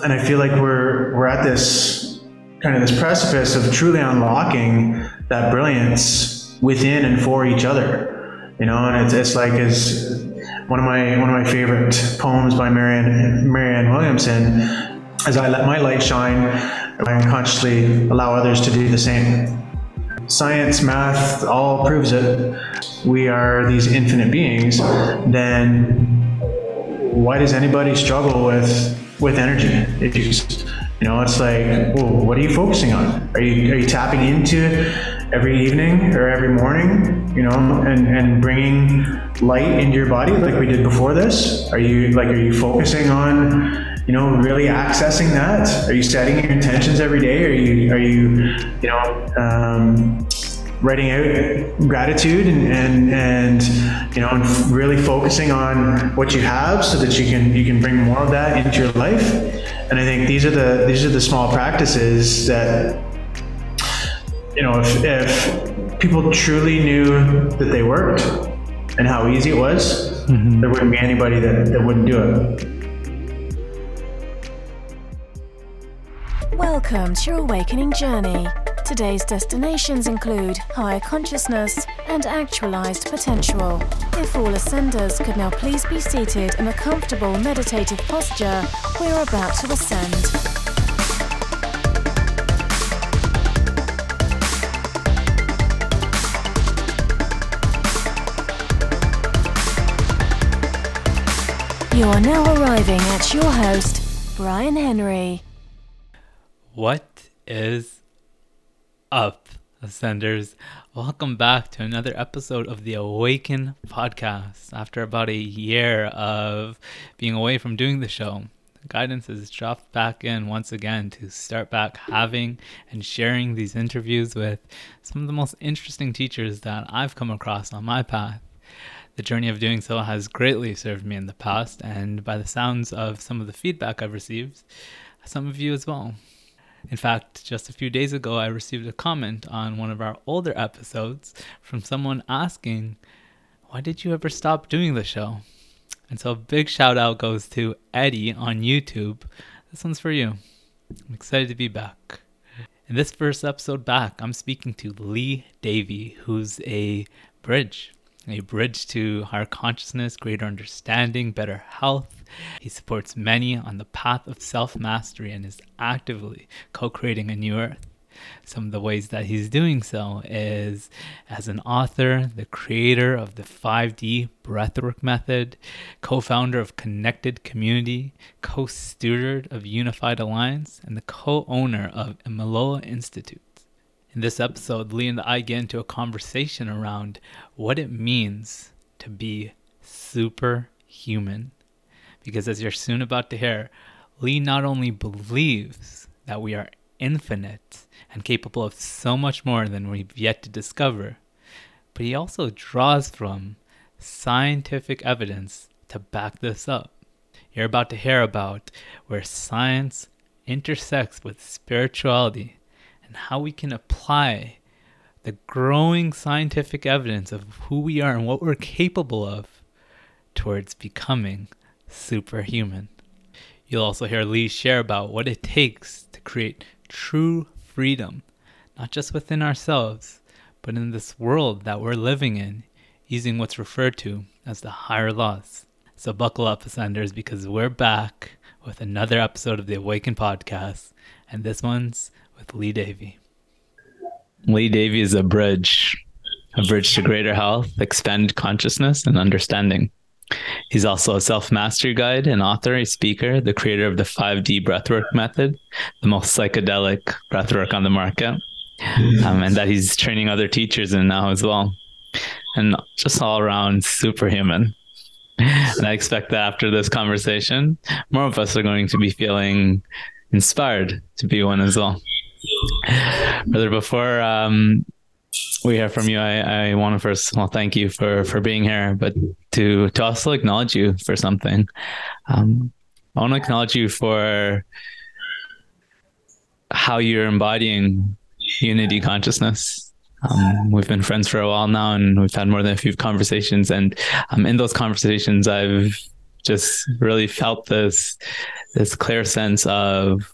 and I feel like we're we're at this kind of this precipice of truly unlocking that brilliance within and for each other. You know, and it's, it's like as one of my one of my favorite poems by Marianne Marianne Williamson, as I let my light shine, I unconsciously allow others to do the same. Science, math, all proves it. We are these infinite beings. Then why does anybody struggle with with energy? You you know, it's like, well, what are you focusing on? Are you are you tapping into every evening or every morning, you know, and, and bringing light into your body like we did before this? Are you like, are you focusing on, you know, really accessing that? Are you setting your intentions every day? Are you, are you, you know, um, writing out gratitude and, and, and you know and really focusing on what you have so that you can you can bring more of that into your life and i think these are the these are the small practices that you know, if, if people truly knew that they worked and how easy it was, mm-hmm. there wouldn't be anybody that, that wouldn't do it. Welcome to your awakening journey. Today's destinations include higher consciousness and actualized potential. If all ascenders could now please be seated in a comfortable meditative posture, we're about to ascend. You are now arriving at your host, Brian Henry. What is up, Ascenders? Welcome back to another episode of the Awaken podcast. After about a year of being away from doing the show, guidance has dropped back in once again to start back having and sharing these interviews with some of the most interesting teachers that I've come across on my path. The journey of doing so has greatly served me in the past, and by the sounds of some of the feedback I've received, some of you as well. In fact, just a few days ago, I received a comment on one of our older episodes from someone asking, Why did you ever stop doing the show? And so, a big shout out goes to Eddie on YouTube. This one's for you. I'm excited to be back. In this first episode back, I'm speaking to Lee Davy, who's a bridge a bridge to higher consciousness, greater understanding, better health. He supports many on the path of self mastery and is actively co creating a new earth. Some of the ways that he's doing so is as an author, the creator of the 5D breathwork method, co founder of Connected Community, co steward of Unified Alliance, and the co owner of Imaloa Institute. In this episode, Lee and I get into a conversation around what it means to be superhuman. Because as you're soon about to hear, Lee not only believes that we are infinite and capable of so much more than we've yet to discover, but he also draws from scientific evidence to back this up. You're about to hear about where science intersects with spirituality and how we can apply the growing scientific evidence of who we are and what we're capable of towards becoming superhuman. You'll also hear Lee share about what it takes to create true freedom, not just within ourselves, but in this world that we're living in, using what's referred to as the higher laws. So buckle up, Ascenders, because we're back with another episode of the Awaken podcast, and this one's with Lee Davy. Lee Davy is a bridge, a bridge to greater health, expand consciousness, and understanding. He's also a self mastery guide, an author, a speaker, the creator of the 5D breathwork method, the most psychedelic breathwork on the market, um, and that he's training other teachers in now as well. And just all around superhuman. And I expect that after this conversation, more of us are going to be feeling inspired to be one as well. Brother, before um, we hear from you, I, I want to first well thank you for for being here, but to to also acknowledge you for something. Um, I want to acknowledge you for how you're embodying unity consciousness. Um, we've been friends for a while now, and we've had more than a few conversations. And um, in those conversations, I've just really felt this this clear sense of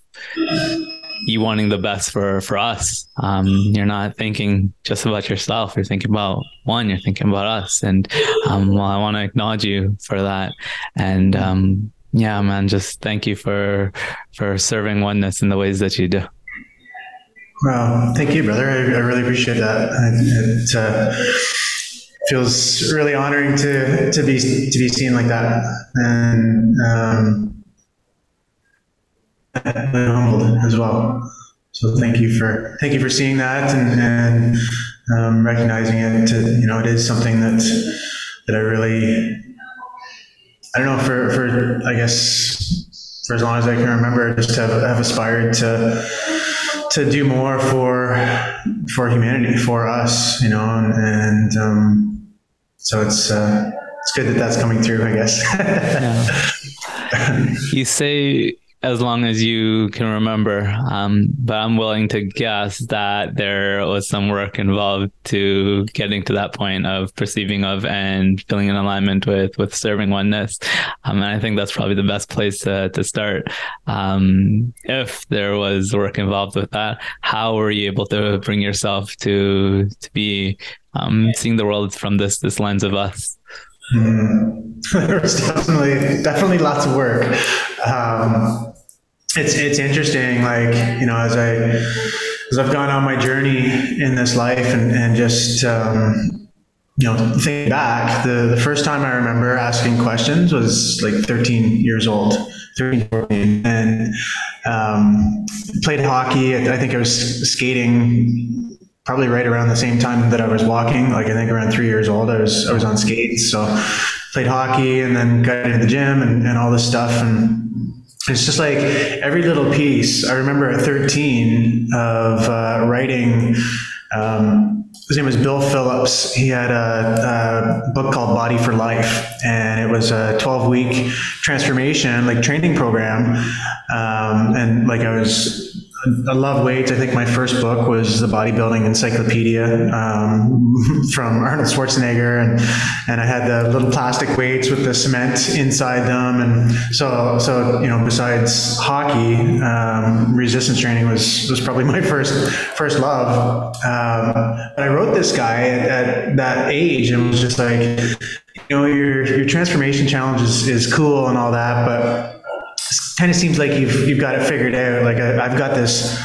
you wanting the best for for us. Um, you're not thinking just about yourself. You're thinking about one. You're thinking about us. And um, well, I want to acknowledge you for that. And um, yeah, man, just thank you for for serving oneness in the ways that you do. Well, thank you, brother. I, I really appreciate that. It uh, feels really honoring to to be to be seen like that, and um, I'm humbled as well. So thank you for thank you for seeing that and, and um, recognizing it. To, you know, it is something that that I really I don't know for for I guess for as long as I can remember, I just have have aspired to to do more for for humanity, for us, you know, and, and um, so it's uh, it's good that that's coming through, I guess. yeah. You say as long as you can remember. Um, but I'm willing to guess that there was some work involved to getting to that point of perceiving of and feeling in alignment with with serving oneness. Um, and I think that's probably the best place to, to start. Um, if there was work involved with that, how were you able to bring yourself to to be um, seeing the world from this this lens of us? Mm. There's definitely definitely lots of work. Um, it's it's interesting, like you know, as I as I've gone on my journey in this life, and and just um, you know, think back, the the first time I remember asking questions was like 13 years old, 13, 14, and um, played hockey. I think I was skating probably right around the same time that I was walking. Like I think around three years old, I was I was on skates. So played hockey and then got into the gym and, and all this stuff and it's just like every little piece. I remember at 13 of uh, writing. Um, his name was Bill Phillips. He had a, a, book called Body for Life, and it was a 12 week transformation, like training program. Um, and like I was I love weights. I think my first book was the Bodybuilding Encyclopedia um, from Arnold Schwarzenegger, and and I had the little plastic weights with the cement inside them, and so so you know besides hockey, um, resistance training was was probably my first first love. Um, but I wrote this guy at, at that age, and was just like, you know, your your transformation challenge is, is cool and all that, but kind of seems like you've you've got it figured out. Like I, I've got this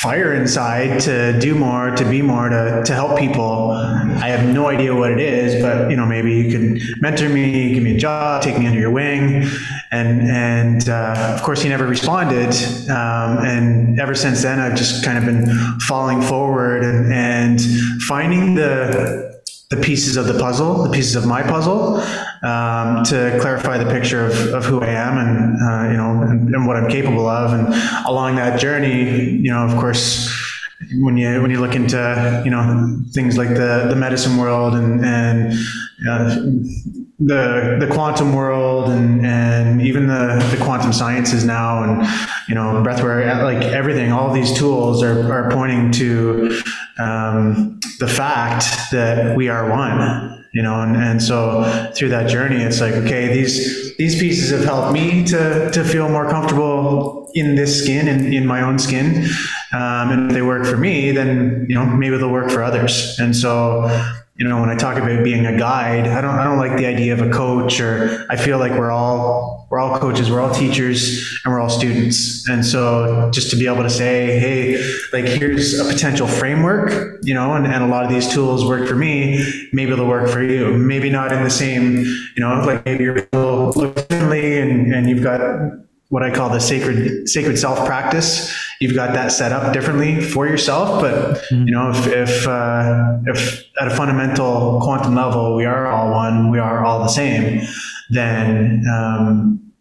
fire inside to do more, to be more, to, to help people. I have no idea what it is, but you know, maybe you can mentor me, give me a job, take me under your wing. And, and uh, of course he never responded. Um, and ever since then, I've just kind of been falling forward and, and finding the, the pieces of the puzzle, the pieces of my puzzle, um, to clarify the picture of, of who I am and uh, you know and, and, what I'm capable of. And along that journey, you know, of course, when you when you look into you know things like the the medicine world and and uh, the the quantum world and and even the the quantum sciences now and you know breathwork like everything all these tools are, are pointing to um, the fact that we are one you know and, and so through that journey it's like okay these these pieces have helped me to to feel more comfortable in this skin and in my own skin. Um, and if they work for me then you know maybe they'll work for others. And so you know, when I talk about being a guide, I don't I don't like the idea of a coach or I feel like we're all we're all coaches, we're all teachers, and we're all students. And so just to be able to say, hey, like here's a potential framework, you know, and, and a lot of these tools work for me, maybe they'll work for you. Maybe not in the same, you know, like maybe you're look differently and, and you've got what I call the sacred sacred self practice. You've got that set up differently for yourself, but mm-hmm. you know if if uh, if at a fundamental quantum level we are all one, we are all the same, then um,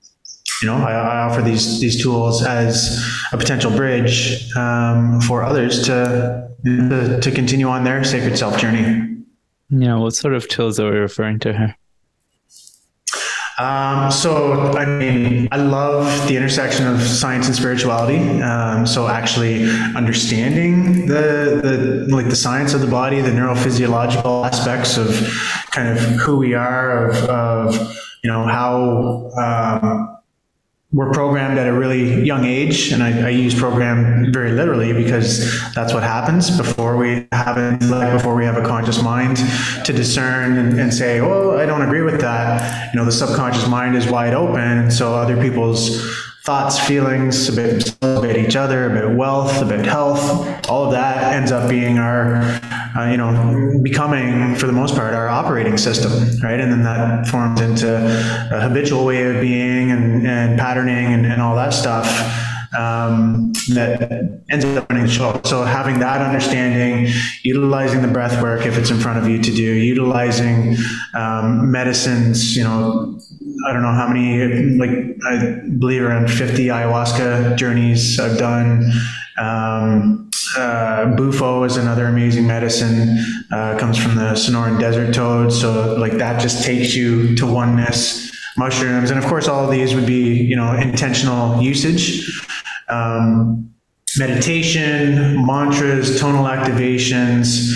you know I, I, offer these these tools as a potential bridge um, for others to, to to continue on their sacred self journey. Yeah, what sort of tools are we referring to here? Um, so, I mean, I love the intersection of science and spirituality. Um, so, actually understanding the, the like the science of the body, the neurophysiological aspects of kind of who we are, of, of you know how um, we're programmed at a really young age, and I, I, use program very literally because that's what happens before we have before we have a conscious mind to discern and, and say, "Oh, I don't agree with that." You know, the subconscious mind is wide open, so other people's thoughts, feelings, a bit about each other, a bit wealth, a bit health, all of that ends up being our, uh, you know, becoming for the most part our operating system, right? And then that forms into a habitual way of being and, and patterning and, and all that stuff. Um, that ends up running the show. So having that understanding, utilizing the breath work if it's in front of you to do, utilizing um, medicines, you know, I don't know how many, like I believe around 50 ayahuasca journeys I've done. Um, uh, Bufo is another amazing medicine. Uh, comes from the Sonoran desert toad, so like that just takes you to oneness. Mushrooms, and of course, all of these would be you know intentional usage. Um, meditation, mantras, tonal activations.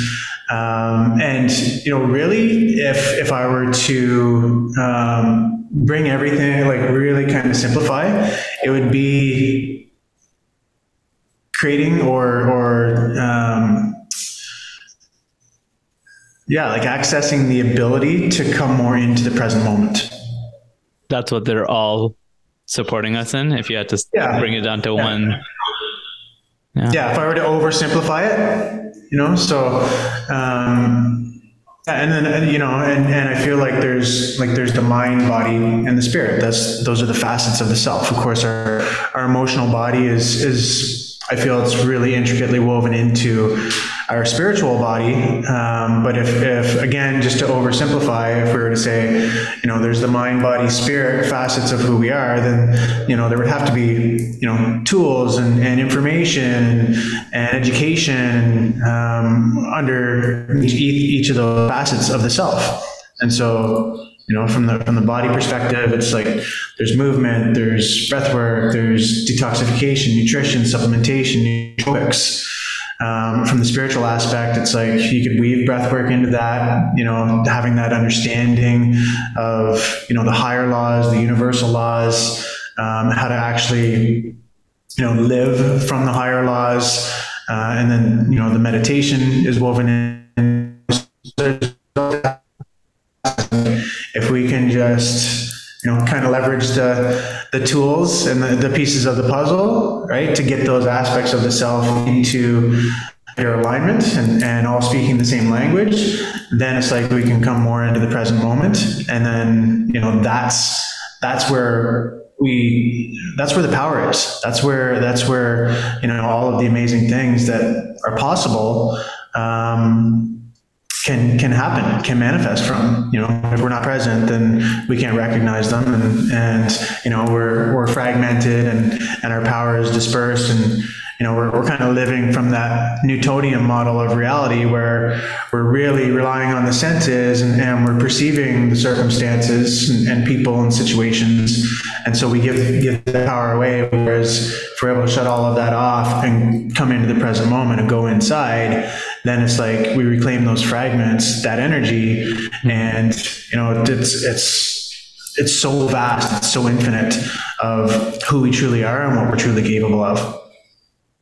Um, and you know, really, if if I were to um, bring everything like really kind of simplify, it would be creating or or um, yeah, like accessing the ability to come more into the present moment. That's what they're all supporting us in. If you had to yeah. bring it down to yeah. one. Yeah. yeah, if I were to oversimplify it, you know, so um, and then you know and, and i feel like there's like there's the mind body and the spirit that's those are the facets of the self of course our our emotional body is is i feel it's really intricately woven into our spiritual body. Um, but if, if, again, just to oversimplify, if we were to say, you know, there's the mind, body, spirit facets of who we are, then, you know, there would have to be, you know, tools and, and information and education um, under each, each of those facets of the self. And so, you know, from the from the body perspective, it's like there's movement, there's breath work, there's detoxification, nutrition, supplementation. Um, from the spiritual aspect, it's like you could weave breath work into that, you know, having that understanding of, you know, the higher laws, the universal laws, um, how to actually, you know, live from the higher laws. Uh, and then, you know, the meditation is woven in. Just you know, kind of leverage the the tools and the, the pieces of the puzzle, right, to get those aspects of the self into their alignment and, and all speaking the same language, then it's like we can come more into the present moment. And then, you know, that's that's where we that's where the power is. That's where that's where, you know, all of the amazing things that are possible um, can can happen, can manifest from. You know, if we're not present, then we can't recognize them, and and you know we're we're fragmented, and and our power is dispersed, and you know we're we're kind of living from that Newtonian model of reality where we're really relying on the senses, and, and we're perceiving the circumstances and, and people and situations, and so we give give the power away. Whereas if we're able to shut all of that off and come into the present moment and go inside then it's like we reclaim those fragments, that energy, and you know it's it's it's so vast, it's so infinite of who we truly are and what we're truly capable of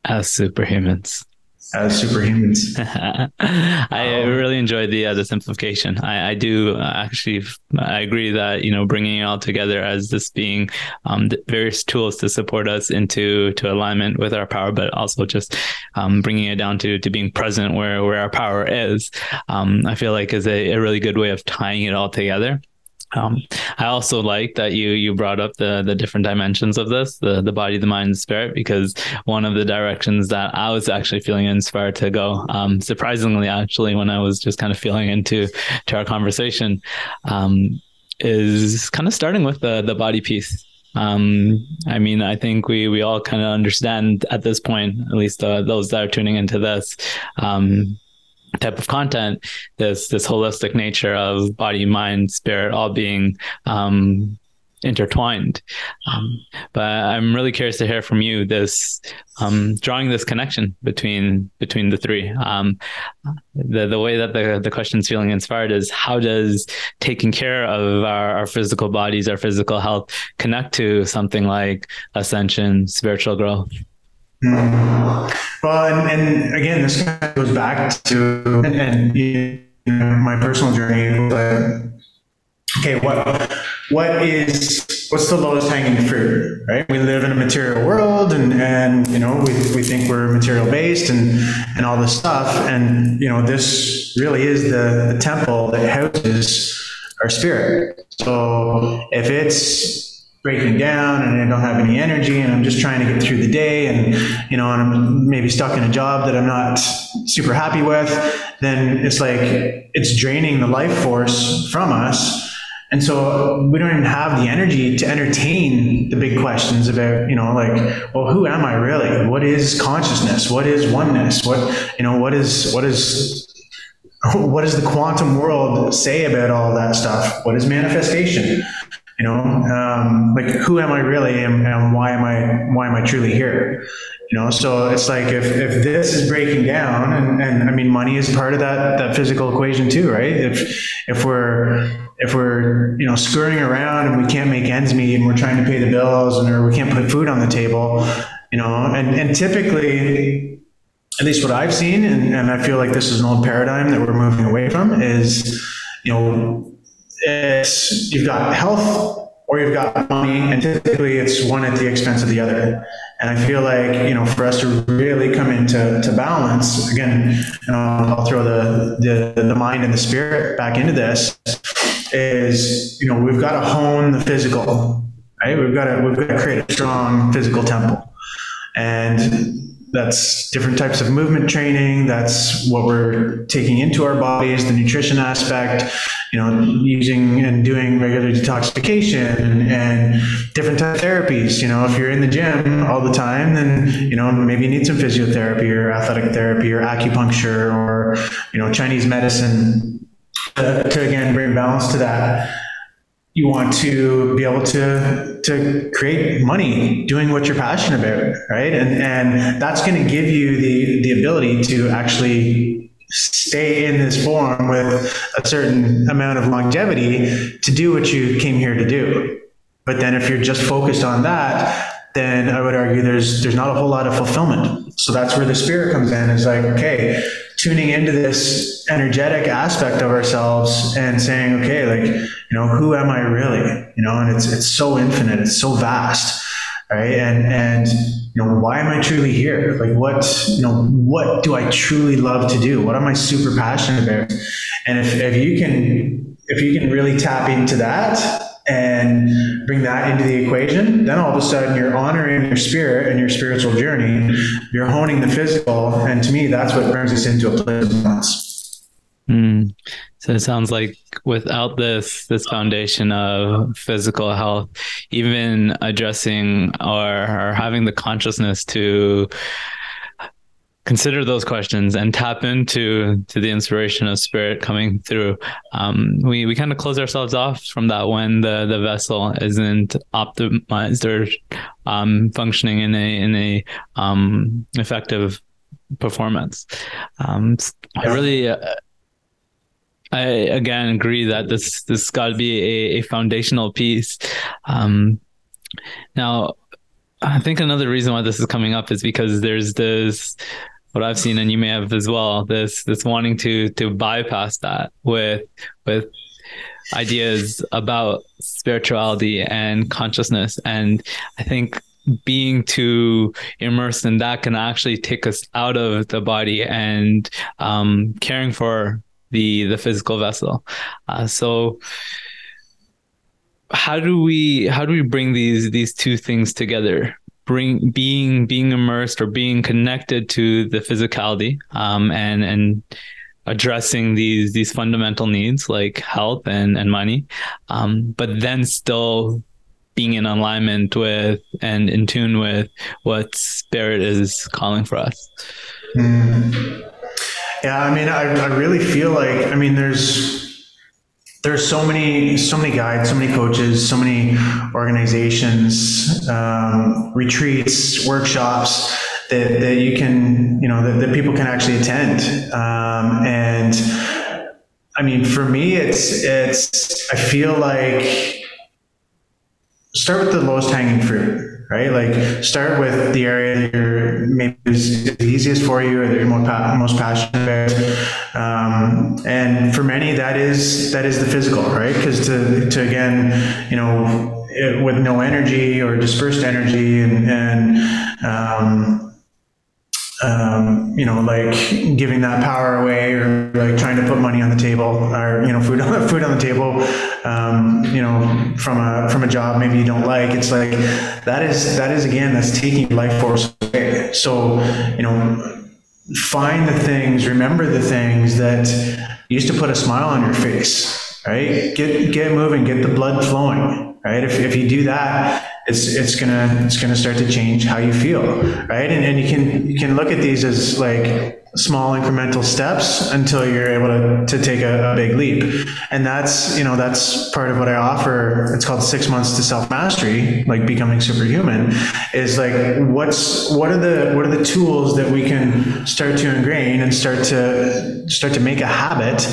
as superhumans as superhumans. I um, really enjoyed the uh, the simplification. I, I do uh, actually I agree that you know bringing it all together as this being um, various tools to support us into to alignment with our power, but also just um, bringing it down to to being present where where our power is. Um, I feel like is a, a really good way of tying it all together. Um, I also like that you you brought up the the different dimensions of this, the the body, the mind, the spirit, because one of the directions that I was actually feeling inspired to go, um, surprisingly, actually, when I was just kind of feeling into to our conversation, um, is kind of starting with the the body piece. Um, I mean, I think we we all kind of understand at this point, at least uh, those that are tuning into this, um, type of content this this holistic nature of body mind spirit all being um intertwined. Um, but I'm really curious to hear from you this um, drawing this connection between between the three. Um, the the way that the the question's feeling inspired is how does taking care of our, our physical bodies, our physical health, connect to something like ascension, spiritual growth. Mm. Well, and, and, again, this kind of goes back to and, and you know, my personal journey. But, okay, what what is what's the lowest hanging fruit, right? We live in a material world, and and you know we, we think we're material based and and all this stuff, and you know this really is the, the temple that houses our spirit. So if it's breaking down and I don't have any energy and I'm just trying to get through the day and you know and I'm maybe stuck in a job that I'm not super happy with, then it's like it's draining the life force from us. And so we don't even have the energy to entertain the big questions about, you know, like, well, who am I really? What is consciousness? What is oneness? What, you know, what is, what is, what does the quantum world say about all that stuff? What is manifestation? You know, um, like who am I really, and, and why am I why am I truly here? You know, so it's like if, if this is breaking down, and, and I mean, money is part of that that physical equation too, right? If if we're if we're you know scurrying around and we can't make ends meet, and we're trying to pay the bills, and or we can't put food on the table, you know, and and typically at least what I've seen, and, and I feel like this is an old paradigm that we're moving away from, is you know it's you've got health or you've got money, and typically it's one at the expense of the other. And I feel like you know, for us to really come into to balance, again, you know, I'll throw the, the the mind and the spirit back into this. Is you know, we've got to hone the physical, right? We've got to we've got to create a strong physical temple, and that's different types of movement training. That's what we're taking into our bodies, the nutrition aspect, you know, using and doing regular detoxification and, different type of therapies. You know, if you're in the gym all the time, then, you know, maybe you need some physiotherapy or athletic therapy or acupuncture or, you know, Chinese medicine to, to again bring balance to that you want to be able to to create money doing what you're passionate about, right? And and that's going to give you the the ability to actually stay in this form with a certain amount of longevity to do what you came here to do. But then if you're just focused on that, then I would argue there's there's not a whole lot of fulfillment. So that's where the spirit comes in. Is like, okay, tuning into this energetic aspect of ourselves and saying, okay, like, you know, who am I really? You know, and it's it's so infinite, it's so vast, right? And and you know, why am I truly here? Like, what you know, what do I truly love to do? What am I super passionate about? And if if you can if you can really tap into that and bring that into the equation, then all of a sudden you're honoring your spirit and your spiritual journey. You're honing the physical, and to me, that's what brings us into a place of balance. Mm. So it sounds like without this this foundation of physical health, even addressing or, or having the consciousness to consider those questions and tap into to the inspiration of spirit coming through. Um, we we kind of close ourselves off from that when the the vessel isn't optimized or um, functioning in a in a um, effective performance. Um, i really uh, I again agree that this this got to be a, a foundational piece. Um, now, I think another reason why this is coming up is because there's this what I've seen, and you may have as well, this this wanting to to bypass that with with ideas about spirituality and consciousness. And I think being too immersed in that can actually take us out of the body and um, caring for the the physical vessel. Uh, so how do we how do we bring these these two things together bring being being immersed or being connected to the physicality um, and and addressing these these fundamental needs like health and and money um, but then still being in alignment with and in tune with what spirit is calling for us mm. yeah i mean I, I really feel like i mean there's there's so many so many guides so many coaches so many organizations um, retreats workshops that, that you can you know that, that people can actually attend. Um, and i mean for me it's it's i feel like start with the lowest hanging fruit right? Like start with the area that you're maybe is easiest for you or that you're most, most passionate about. Um, and for many, that is that is the physical, right? Because to to again, you know, it, with no energy or dispersed energy and and um, um, you know, like giving that power away or like trying to put money on the table or, you know, food on, food on the table, um, you know, from a, from a job maybe you don't like. It's like, that is, that is again, that's taking life force away. So, you know, find the things, remember the things that used to put a smile on your face, right? Get, get moving, get the blood flowing, right? If, if you do that, it's it's gonna it's gonna start to change how you feel, right? And, and you can you can look at these as like small incremental steps until you're able to, to take a, a, big leap and that's you know that's part of what i offer it's called six months to self-mastery like becoming superhuman is like what's what are the what are the tools that we can start to ingrain and start to start to make a habit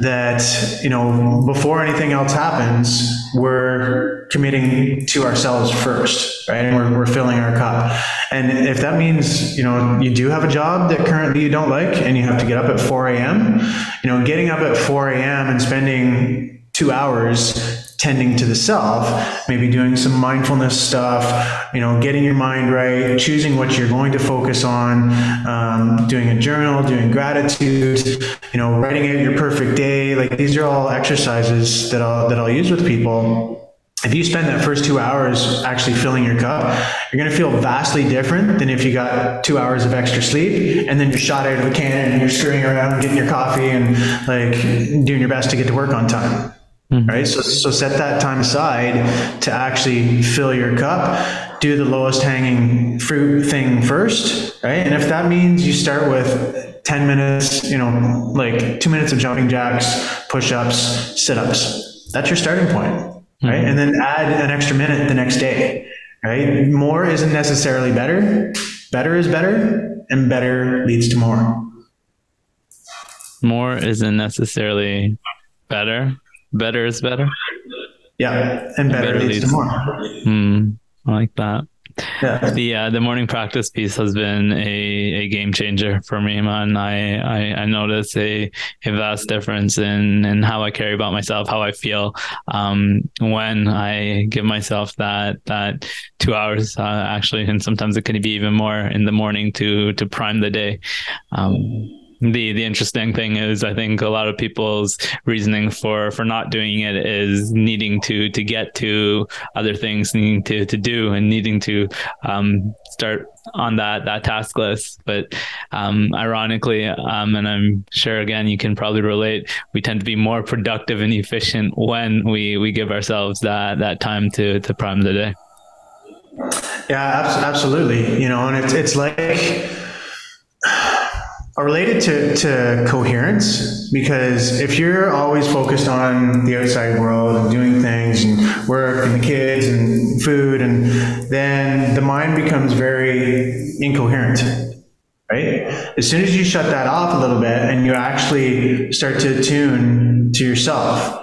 that you know before anything else happens we're committing to ourselves first right? And we're, we're filling our cup. And if that means you know you do have a job that currently you don't like and you have to get up at 4 a.m you know getting up at 4 a.m and spending two hours tending to the self, maybe doing some mindfulness stuff, you know, getting your mind right, choosing what you're going to focus on, um, doing a journal, doing gratitude, you know, writing out your perfect day. Like these are all exercises that I'll that I'll use with people. If you spend that first two hours actually filling your cup, you're going to feel vastly different than if you got two hours of extra sleep and then you're shot out of a cannon and you're scurrying around getting your coffee and like doing your best to get to work on time. Mm-hmm. Right. So, so set that time aside to actually fill your cup. Do the lowest hanging fruit thing first. Right. And if that means you start with 10 minutes, you know, like two minutes of jumping jacks, push ups, sit ups, that's your starting point. Right. Mm-hmm. And then add an extra minute the next day. Right. More isn't necessarily better. Better is better, and better leads to more. More isn't necessarily better Better is better. Yeah, and better, better leads, leads, to more. Mm, I like that. Yeah. The uh, the morning practice piece has been a, a game changer for me, man. I, I, I notice a, a vast difference in, in how I carry about myself, how I feel um, when I give myself that that two hours uh, actually, and sometimes it can be even more in the morning to to prime the day. Um, the the interesting thing is I think a lot of people's reasoning for for not doing it is needing to to get to other things, needing to to do, and needing to um, start on that that task list. But um, ironically, um, and I'm sure again you can probably relate, we tend to be more productive and efficient when we we give ourselves that that time to to prime the day. Yeah, absolutely. You know, and it's it's like related to, to coherence because if you're always focused on the outside world and doing things and work and the kids and food and then the mind becomes very incoherent right? As soon as you shut that off a little bit and you actually start to tune to yourself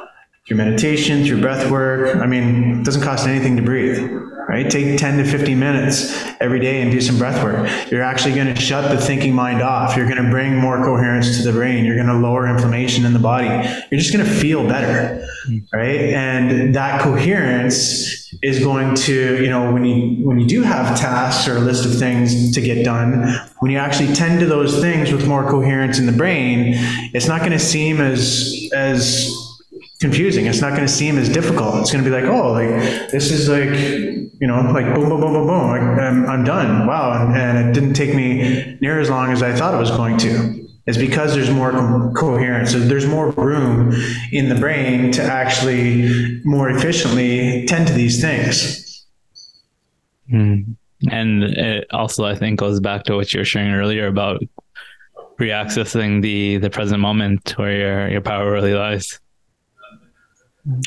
through meditation through breath work i mean it doesn't cost anything to breathe right? Take 10 to 15 minutes every day and do some breath work. You're actually going to shut the thinking mind off. You're going to bring more coherence to the brain. You're going to lower inflammation in the body. You're just going to feel better, right? And that coherence is going to, you know, when you when you do have tasks or a list of things to get done, when you actually tend to those things with more coherence in the brain, it's not going to seem as as confusing. It's not going to seem as difficult. It's going to be like, oh, like this is like, you know, like boom, boom, boom, boom, boom. Like, I'm, I'm done. Wow. And, and it didn't take me near as long as I thought it was going to. It's because there's more co- coherence. So there's more room in the brain to actually more efficiently tend to these things. Mm. And it also, I think, goes back to what you were sharing earlier about reaccessing the the present moment where your your power really lies.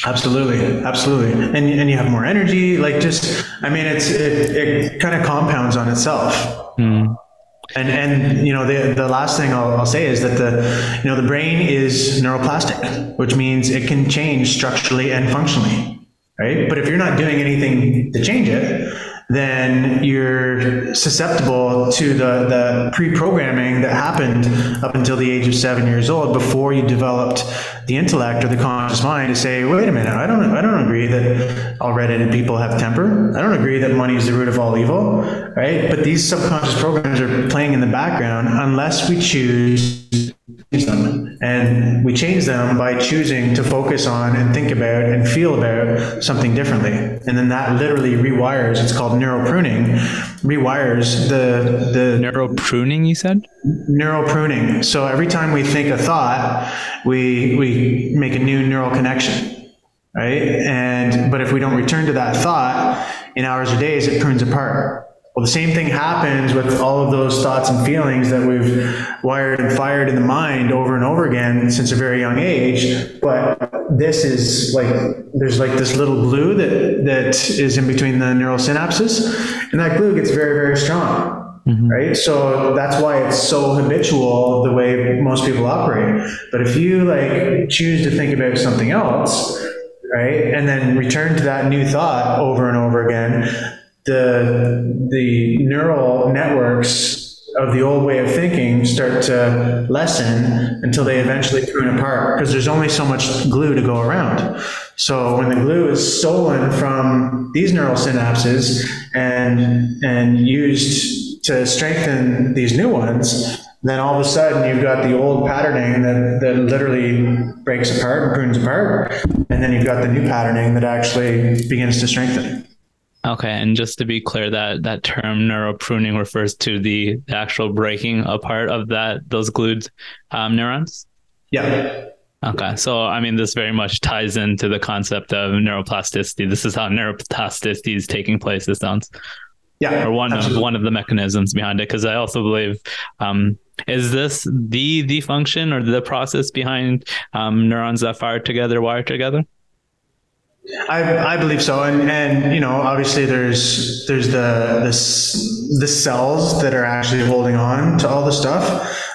Absolutely, absolutely, and and you have more energy. Like just, I mean, it's it, it kind of compounds on itself. Mm. And and you know the the last thing I'll, I'll say is that the you know the brain is neuroplastic, which means it can change structurally and functionally, right? But if you're not doing anything to change it, then you're susceptible to the, the pre-programming that happened up until the age of seven years old before you developed the intellect or the conscious mind to say, wait a minute, I don't I don't agree that all redheaded people have temper. I don't agree that money is the root of all evil, right? But these subconscious programs are playing in the background unless we choose them. And we change them by choosing to focus on and think about and feel about something differently. And then that literally rewires, it's called neural pruning, rewires the the neural pruning you said? Neural pruning. So every time we think a thought, we we make a new neural connection. Right? And but if we don't return to that thought in hours or days, it prunes apart. Well, the same thing happens with all of those thoughts and feelings that we've wired and fired in the mind over and over again since a very young age. But this is like there's like this little glue that that is in between the neural synapses, and that glue gets very very strong. Mm-hmm. Right. So that's why it's so habitual the way most people operate. But if you like choose to think about something else, right, and then return to that new thought over and over again, the the neural networks of the old way of thinking start to lessen until they eventually prune apart because there's only so much glue to go around. So when the glue is stolen from these neural synapses and and used to strengthen these new ones, then all of a sudden you've got the old patterning that, that literally breaks apart and prunes apart, and then you've got the new patterning that actually begins to strengthen. Okay, and just to be clear, that that term neural pruning refers to the, the actual breaking apart of that those glued um, neurons. Yeah. Okay, so I mean, this very much ties into the concept of neuroplasticity. This is how neuroplasticity is taking place. It sounds. Yeah. Or one absolutely. of one of the mechanisms behind it, because I also believe um, is this the the function or the process behind um, neurons that fire together, wire together? I, I believe so, and and you know obviously there's there's the this the cells that are actually holding on to all the stuff,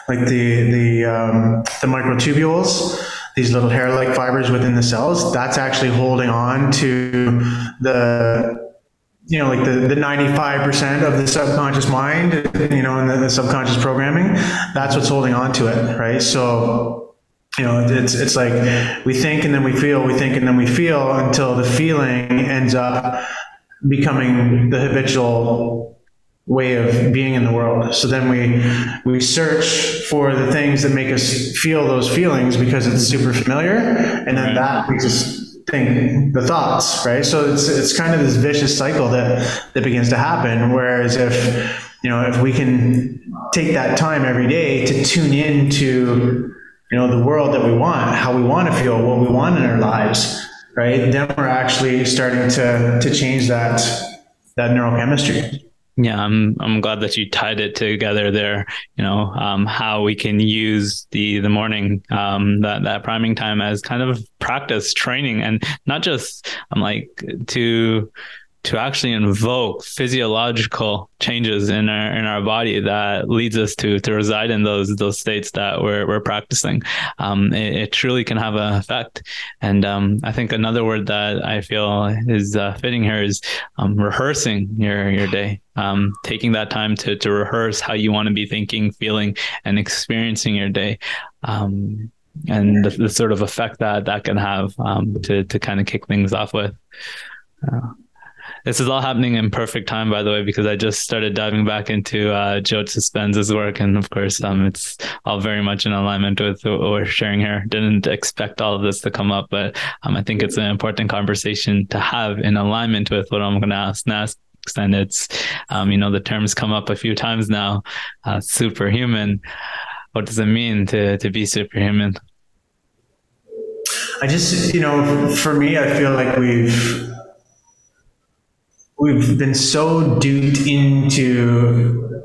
like the the um, the microtubules, these little hair-like fibers within the cells. That's actually holding on to the you know, like the, the 95% of the subconscious mind, you know, and the, the subconscious programming, that's what's holding on to it, right? So you know, it's it's like we think and then we feel, we think and then we feel until the feeling ends up becoming the habitual way of being in the world. So then we we search for the things that make us feel those feelings because it's super familiar, and then that makes us think the thoughts, right? So it's it's kind of this vicious cycle that that begins to happen. Whereas if you know if we can take that time every day to tune in to you know, the world that we want, how we want to feel, what we want in our lives, right? Then we're actually starting to to change that that neurochemistry. Yeah, I'm I'm glad that you tied it together there. You know, um, how we can use the the morning um, that that priming time as kind of practice training, and not just I'm like to to actually invoke physiological changes in our in our body that leads us to to reside in those those states that we're we're practicing. Um, it, it, truly can have an effect. And um, I think another word that I feel is uh, fitting here is um, rehearsing your your day. Um, taking that time to to rehearse how you want to be thinking, feeling, and experiencing your day um, and the, the, sort of effect that that can have um, to to kind of kick things off with. Uh, this is all happening in perfect time, by the way, because I just started diving back into uh, Joe Dispenza's work, and of course, um, it's all very much in alignment with what we're sharing here. Didn't expect all of this to come up, but um, I think it's an important conversation to have in alignment with what I'm going to ask next. And it's, um, you know, the terms come up a few times now. Uh, superhuman. What does it mean to to be superhuman? I just, you know, for me, I feel like we've we've been so duped into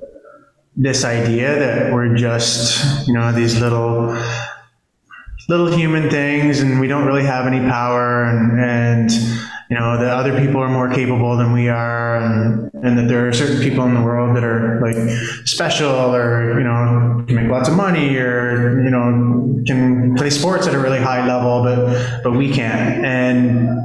this idea that we're just, you know, these little little human things and we don't really have any power and, and you know that other people are more capable than we are and, and that there are certain people in the world that are like special or you know can make lots of money or you know can play sports at a really high level but but we can't. And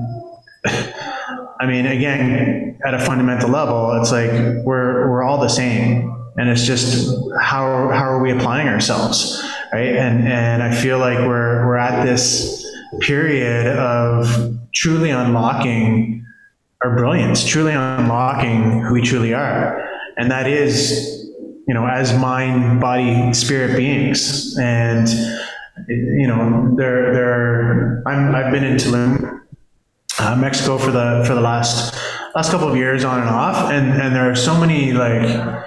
I mean again at a fundamental level it's like we're we're all the same. And it's just how how are we applying ourselves right? And and I feel like we're we're at this period of truly unlocking our brilliance, truly unlocking who we truly are, and that is, you know, as mind, body, spirit beings, and you know, there there I'm I've been in Tulum, uh, Mexico for the for the last last couple of years on and off, and and there are so many like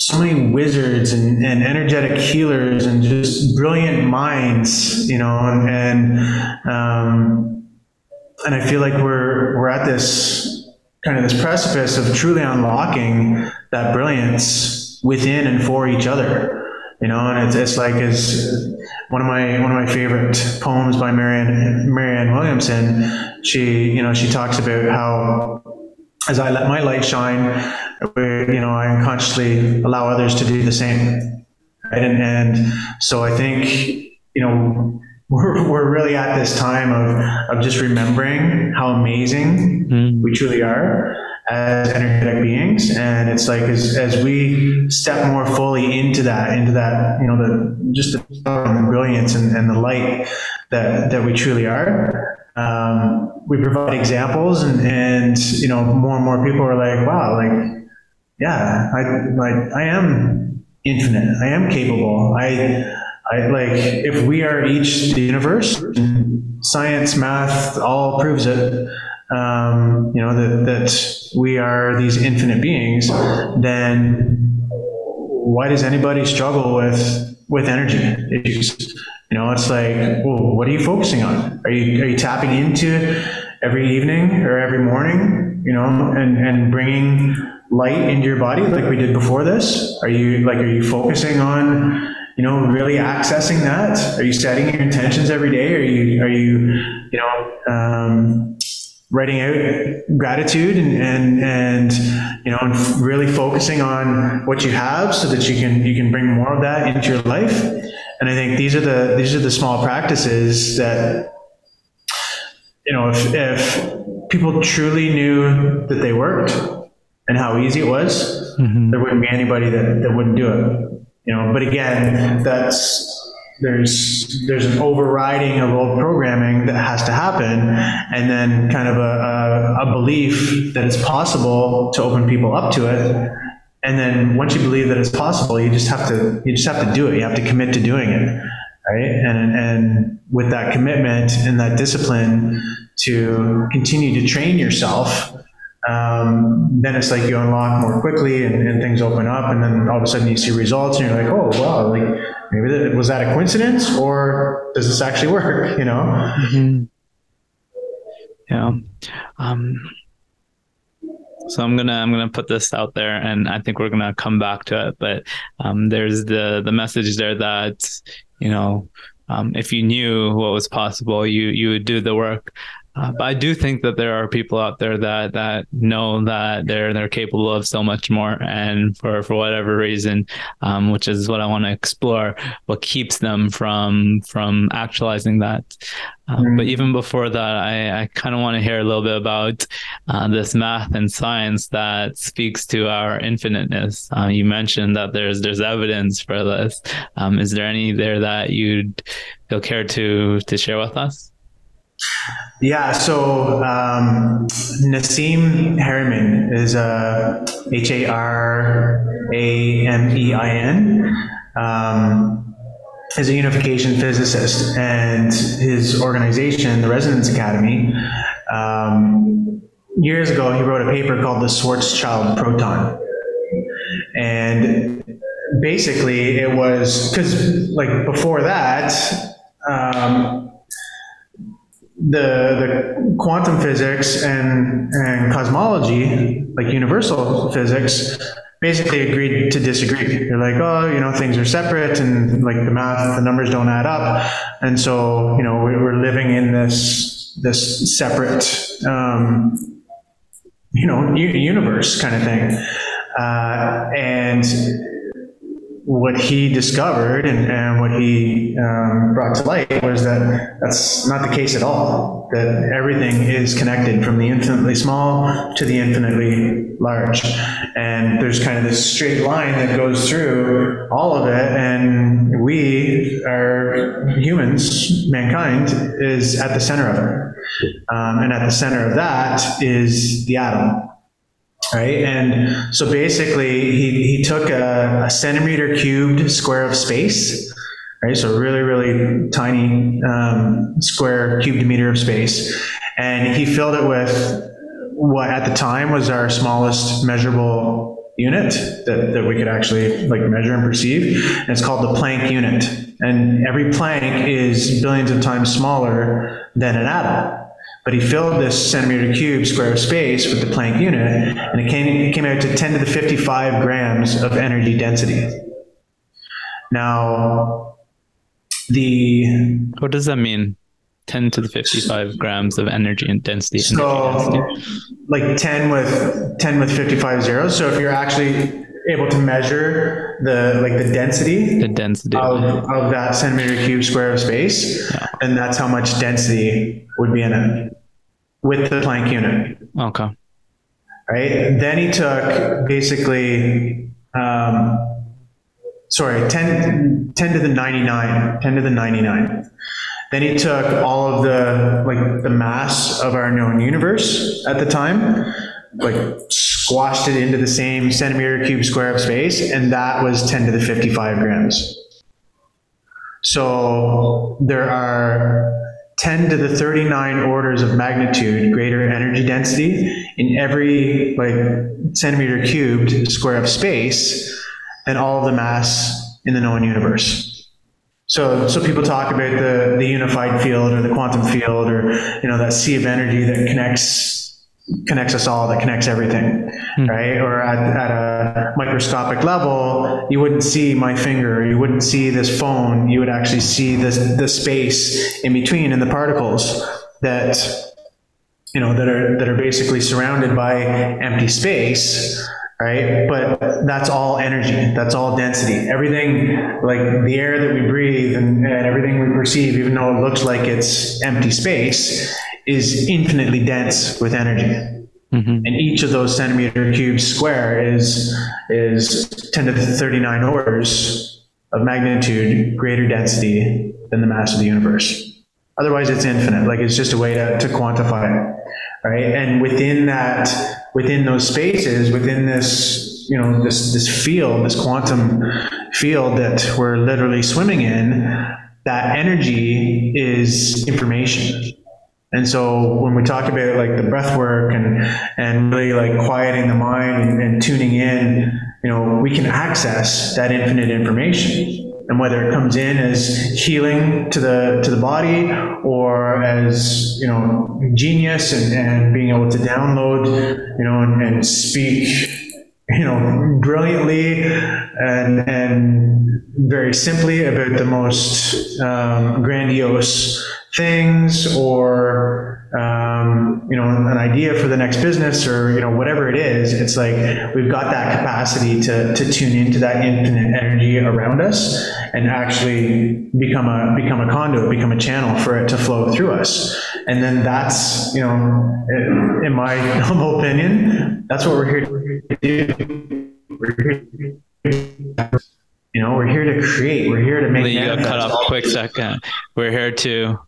so many wizards and, and energetic healers and just brilliant minds, you know, and, and, um, and I feel like we're, we're at this kind of this precipice of truly unlocking that brilliance within and for each other. You know, and it's, it's like as one of my one of my favorite poems by Marianne Marianne Williamson. She you know she talks about how as I let my light shine, where, you know, I unconsciously allow others to do the same. Right? And, and so I think, you know, we're, we're really at this time of, of just remembering how amazing mm. we truly are as energetic beings. And it's like, as, as we step more fully into that, into that, you know, the, just the, brilliance and, and the light that, that we truly are, um, we provide examples and, and, you know, more and more people are like, wow, like, yeah, I, like, I am infinite. I am capable. I, I like, if we are each the universe, science, math, all proves it, um, you know, that, that we are these infinite beings, then why does anybody struggle with, with energy issues? You know, it's like, well, what are you focusing on? Are you are you tapping into every evening or every morning? You know, and and bringing light into your body like we did before this? Are you like are you focusing on you know really accessing that? Are you setting your intentions every day? Are you are you you know um, writing out gratitude and, and and you know and really focusing on what you have so that you can you can bring more of that into your life and I think these are the these are the small practices that you know if if people truly knew that they worked and how easy it was, mm-hmm. there wouldn't be anybody that, that wouldn't do it. You know, but again, that's there's there's an overriding of old programming that has to happen, and then kind of a, a, a belief that it's possible to open people up to it and then once you believe that it's possible, you just have to you just have to do it. You have to commit to doing it, right? And and with that commitment and that discipline to continue to train yourself, um, then it's like you unlock more quickly and, and, things open up, and then all of a sudden you see results, and you're like, oh wow, like maybe that, was that a coincidence, or does this actually work? You know? Mm-hmm. Yeah. Um, so I'm gonna I'm gonna put this out there, and I think we're gonna come back to it. But um, there's the the message there that you know um, if you knew what was possible, you you would do the work. Uh, but I do think that there are people out there that that know that they're they're capable of so much more, and for for whatever reason, um, which is what I want to explore, what keeps them from from actualizing that. Uh, mm-hmm. But even before that, I, I kind of want to hear a little bit about uh, this math and science that speaks to our infiniteness. Uh, you mentioned that there's there's evidence for this. Um, is there any there that you'd feel care to to share with us? Yeah, so um, Nassim Haramein is a H A R A M E I N. Um, is a unification physicist, and his organization, the Resonance Academy, um, years ago he wrote a paper called the Schwarzschild Proton, and basically it was because like before that. Um, the the quantum physics and and cosmology, like universal physics, basically agreed to disagree. They're like, oh, you know, things are separate and like the math, the numbers don't add up. And so, you know, we're living in this, this separate, um, you know, universe kind of thing. Uh, and what he discovered and, and what he um, brought to light was that that's not the case at all. That everything is connected from the infinitely small to the infinitely large. And there's kind of this straight line that goes through all of it. And we, are humans, mankind, is at the center of it. Um, and at the center of that is the atom right? And so basically, he, he took a, a, centimeter cubed square of space, right? So really, really tiny um, square cubed meter of space, and he filled it with what at the time was our smallest measurable unit that, that we could actually like measure and perceive. And it's called the Planck unit. And every Planck is billions of times smaller than an atom. But he filled this centimeter cube square of space with the Planck unit, and it came, it came out to 10 to the 55 grams of energy density. Now, the. What does that mean? 10 to the 55 grams of energy and density. So, energy density. like 10 with 10 with 55 zeros. So if you're actually able to measure the like the density, the density of, of that centimeter cube square of space, yeah. and that's how much density would be in it with the Planck unit. Okay. Right. Then he took basically, um, sorry, 10, 10 to the 99, 10 to the 99. Then he took all of the like the mass of our known universe at the time, like squashed it into the same centimeter cube square of space, and that was 10 to the 55 grams. So there are 10 to the 39 orders of magnitude greater energy density in every like centimeter cubed square of space than all of the mass in the known universe. So, so people talk about the, the unified field or the quantum field or you know that sea of energy that connects connects us all, that connects everything, mm. right? Or at, at a microscopic level, you wouldn't see my finger, you wouldn't see this phone, you would actually see this the space in between and the particles that you know that are that are basically surrounded by empty space right but that's all energy that's all density everything like the air that we breathe and, and everything we perceive even though it looks like it's empty space is infinitely dense with energy. Mm-hmm. And each of those centimeter cubes square is is 10 to the 39 orders of magnitude greater density than the mass of the universe. Otherwise, it's infinite. Like it's just a way to, to quantify it, right? And within that, within those spaces, within this, you know, this this field, this quantum field that we're literally swimming in, that energy is information and so when we talk about like the breath work and and really like quieting the mind and, and tuning in, you know, we can access that infinite information. And whether it comes in as healing to the to the body or as you know genius and, and being able to download you know and, and speak you know brilliantly and and very simply about the most um, grandiose things or um, you know an idea for the next business or you know whatever it is it's like we've got that capacity to, to tune into that infinite energy around us and actually become a become a conduit become a channel for it to flow through us. And then that's you know in my humble opinion that's what we're here to do. We're here to, you know we're here to create. We're here to make you got cut off quick second. We're here to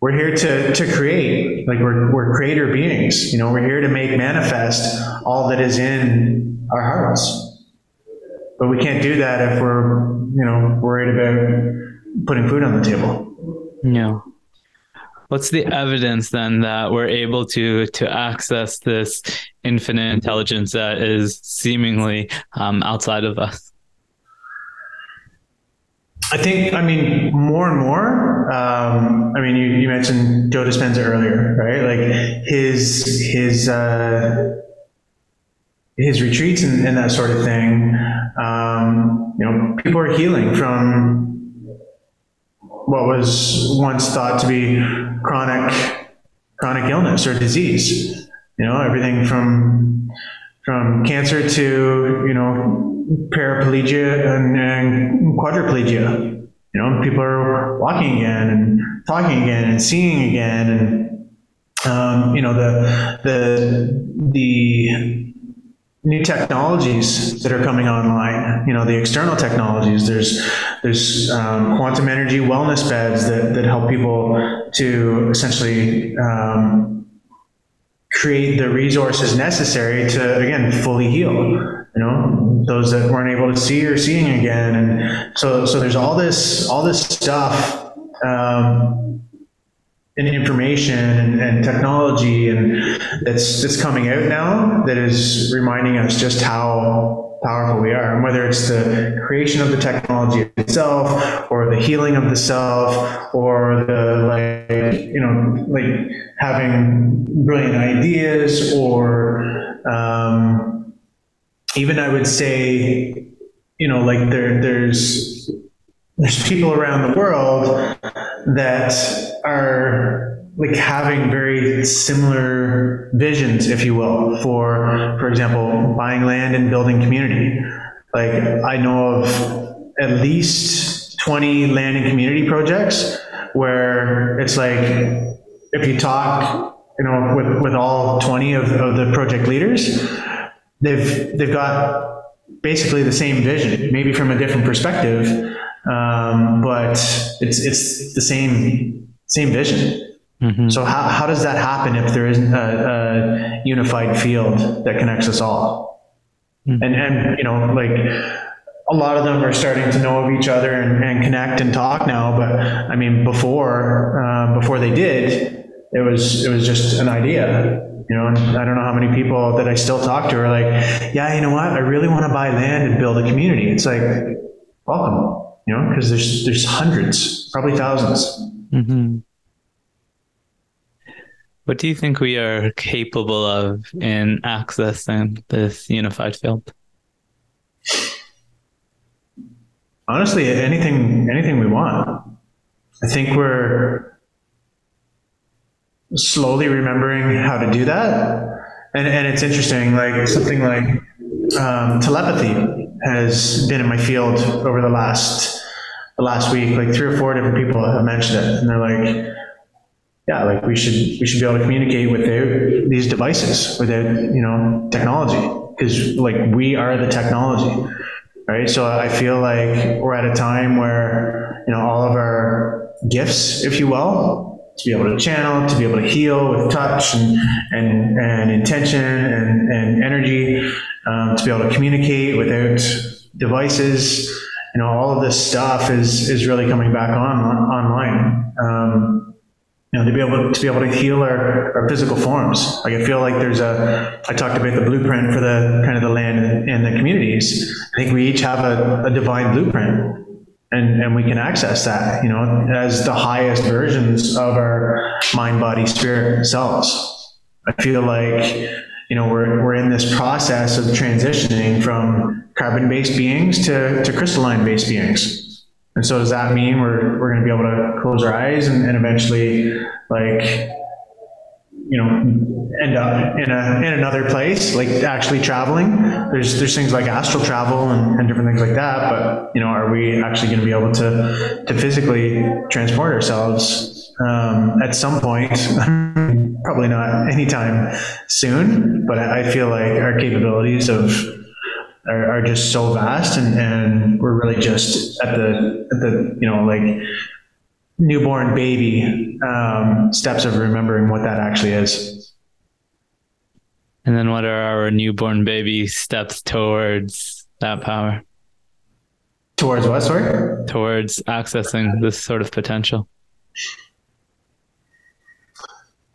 we're here to, to create like we're, we're creator beings you know we're here to make manifest all that is in our hearts. But we can't do that if we're you know worried about putting food on the table. Yeah what's the evidence then that we're able to to access this infinite intelligence that is seemingly um, outside of us I think, I mean, more and more. Um, I mean, you, you mentioned Joe Dispenza earlier, right? Like his his uh, his retreats and, and that sort of thing, um, you know, people are healing from what was once thought to be chronic chronic illness or disease. You know, everything from from cancer to you know paraplegia and, and quadriplegia. You know, people are walking again and talking again and seeing again, and um, you know the the the new technologies that are coming online. You know, the external technologies. There's there's um, quantum energy wellness beds that that help people to essentially. Um, create the resources necessary to again fully heal you know those that weren't able to see or seeing again. And so so there's all this all this stuff um, and information and, and, technology and that's that's coming out now that is reminding us just how powerful we are. And whether it's the creation of the technology itself or the healing of the self or the like you know like having brilliant ideas or um, even I would say you know like there there's there's people around the world that are like having very similar visions, if you will, for for example, buying land and building community. Like I know of at least 20 land and community projects where it's like if you talk, you know, with, with all 20 of, of the project leaders, they've they've got basically the same vision, maybe from a different perspective, um, but it's it's the same same vision. Mm-hmm. So how, how does that happen if there isn't a, a unified field that connects us all? Mm-hmm. And and you know like a lot of them are starting to know of each other and, and connect and talk now. But I mean before uh, before they did, it was it was just an idea. You know, I don't know how many people that I still talk to are like, yeah, you know what? I really want to buy land and build a community. It's like, welcome you know, because there's there's hundreds, probably 1000s mm-hmm. What do you think we are capable of in accessing this unified field? Honestly, anything anything we want. I think we're slowly remembering how to do that. And, and it's interesting, like something like um, telepathy has been in my field over the last the last week. Like three or four different people have mentioned it, and they're like, "Yeah, like we should we should be able to communicate with these devices with you know technology because like we are the technology." Right, so I feel like we're at a time where you know all of our gifts, if you will, to be able to channel, to be able to heal with touch and and, and intention and, and energy, um, to be able to communicate without devices. You know, all of this stuff is is really coming back on, online. Um, you know, to be able to be able to heal our, our physical forms. Like I feel like there's a. I talked about the blueprint for the kind of the land and the communities. I think we each have a, a divine blueprint and, and we can access that, you know, as the highest versions of our mind, body, spirit selves. I feel like you know, we're, we're in this process of transitioning from carbon-based beings to, to crystalline-based beings. And so does that mean we're, we're going to be able to close our eyes and, and eventually like, you know, end up in a, in another place, like actually traveling. There's, there's things like astral travel and, and different things like that. But, you know, are we actually going to be able to, to physically transport ourselves um, at some point, probably not anytime soon, but I feel like our capabilities of are, are just so vast, and, and we're really just at the at the you know like newborn baby um, steps of remembering what that actually is. And then, what are our newborn baby steps towards that power? Towards what? Sorry. Towards accessing this sort of potential.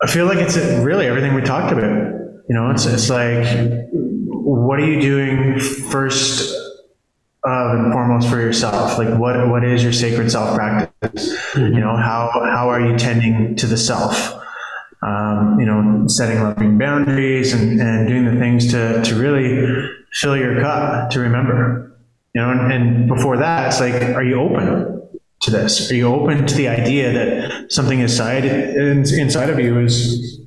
I feel like it's really everything we talked about. You know, it's it's like, what are you doing first uh, and foremost for yourself? Like, what what is your sacred self practice? Mm-hmm. You know, how how are you tending to the self? um, you know, setting loving boundaries and, and doing the things to, to really fill your cup to remember. You know, and, and before that, it's like, are you open to this? Are you open to the idea that something inside inside of you is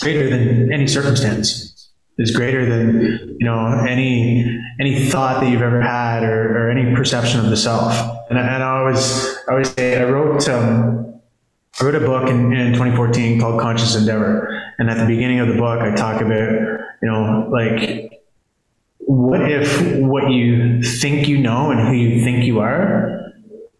greater than any circumstance? Is greater than you know any any thought that you've ever had or, or any perception of the self. And, and I always I always say I wrote um, I wrote a book in, in 2014 called Conscious Endeavor, and at the beginning of the book I talk about you know like what if what you think you know and who you think you are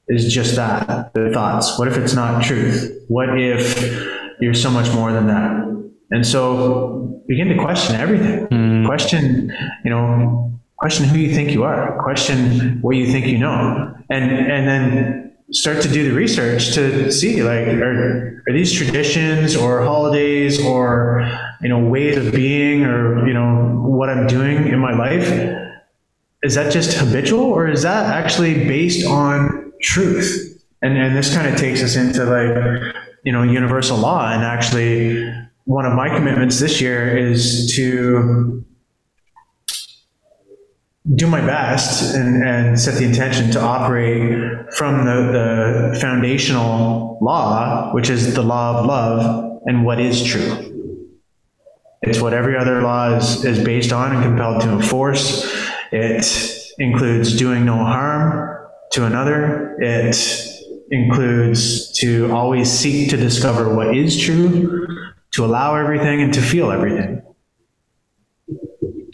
is just that the thoughts. What if it's not truth? What if you're so much more than that and so begin to question everything. Mm. question you know question who you think you are. Question what you think you know. And and then start to do the research to see like are, are these traditions or holidays or you know ways of being or you know what i'm doing in my life is that just habitual or is that actually based on truth? And and this kind of takes us into like you know universal law and actually one of my commitments this year is to do my best and, and set the intention to operate from the, the foundational law, which is the law of love and what is true. It's what every other law is, is based on and compelled to enforce. It includes doing no harm to another. It includes to always seek to discover what is true, to allow everything and to feel everything.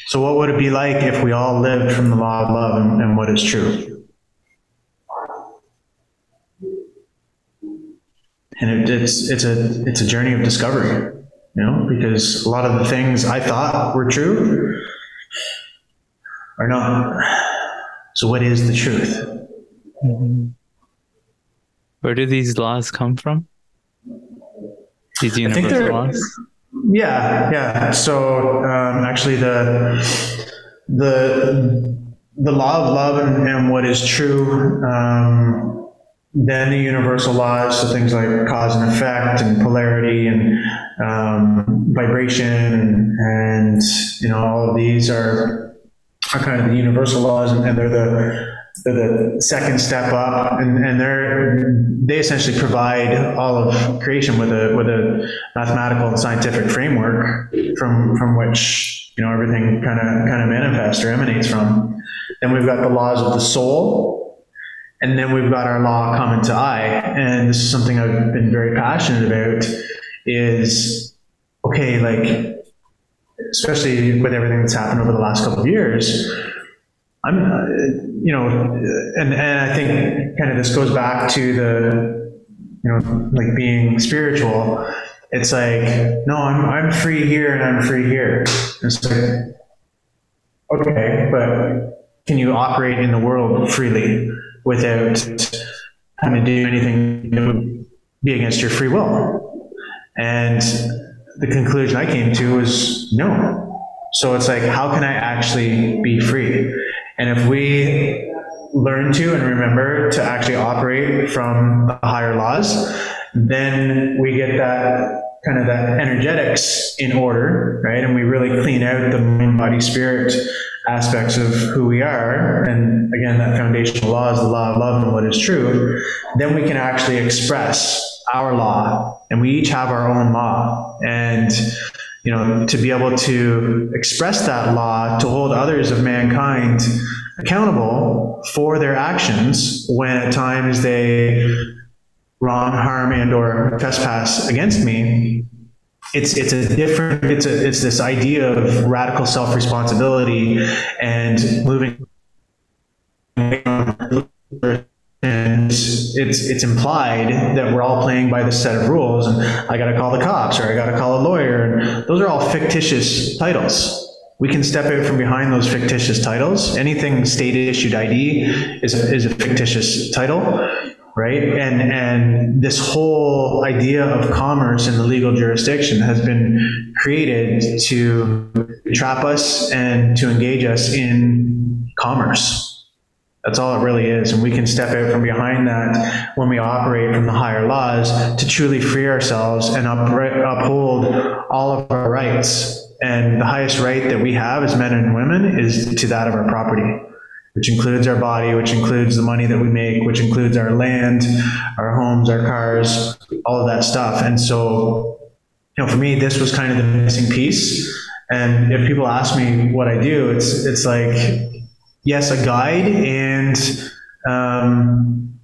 So, what would it be like if we all lived from the law of love and, and what is true? And it, it's it's a it's a journey of discovery, you know, because a lot of the things I thought were true are not. So, what is the truth? Mm-hmm. Where do these laws come from? These universal laws? Yeah, yeah. So um, actually, the the the law of love and, and what is true. Um, then the universal laws, so things like cause and effect and polarity and um, vibration and, and you know all of these are are kind of the universal laws, and, and they're the the second step up, and, and they're they essentially provide all of creation with a with a mathematical and scientific framework from from which you know everything kind of kind of manifests or emanates from. Then we've got the laws of the soul, and then we've got our law common to I, and this is something I've been very passionate about. Is okay, like especially with everything that's happened over the last couple of years I'm, uh, you know, and, and I think kind of this goes back to the, you know, like being spiritual. It's like, no, I'm, I'm free here and I'm free here. It's like, okay, but can you operate in the world freely without having to do anything that would be against your free will? And the conclusion I came to was no. So it's like, how can I actually be free? And if we learn to and remember to actually operate from the higher laws, then we get that kind of that energetics in order, right? And we really clean out the mind, body, spirit aspects of who we are. And again, that foundational law is the law of love and what is true. Then we can actually express our law, and we each have our own law. And you know, to be able to express that law to hold others of mankind accountable for their actions when at times they wrong, harm, and or trespass against me. It's it's a different it's a it's this idea of radical self responsibility and moving and it's it's implied that we're all playing by this set of rules and i got to call the cops or i got to call a lawyer and those are all fictitious titles. We can step out from behind those fictitious titles. Anything state issued id is a, is a fictitious title right? And and this whole idea of commerce in the legal jurisdiction has been created to trap us and to engage us in commerce That's all it really is. And we can step out from behind that when we operate from the higher laws to truly free ourselves and uphold all of our rights. And the highest right that we have as men and women is to that of our property, which includes our body, which includes the money that we make, which includes our land, our homes, our cars, all of that stuff. And so, you know, for me, this was kind of the missing piece. And if people ask me what I do, it's it's like yes, a guide, and um,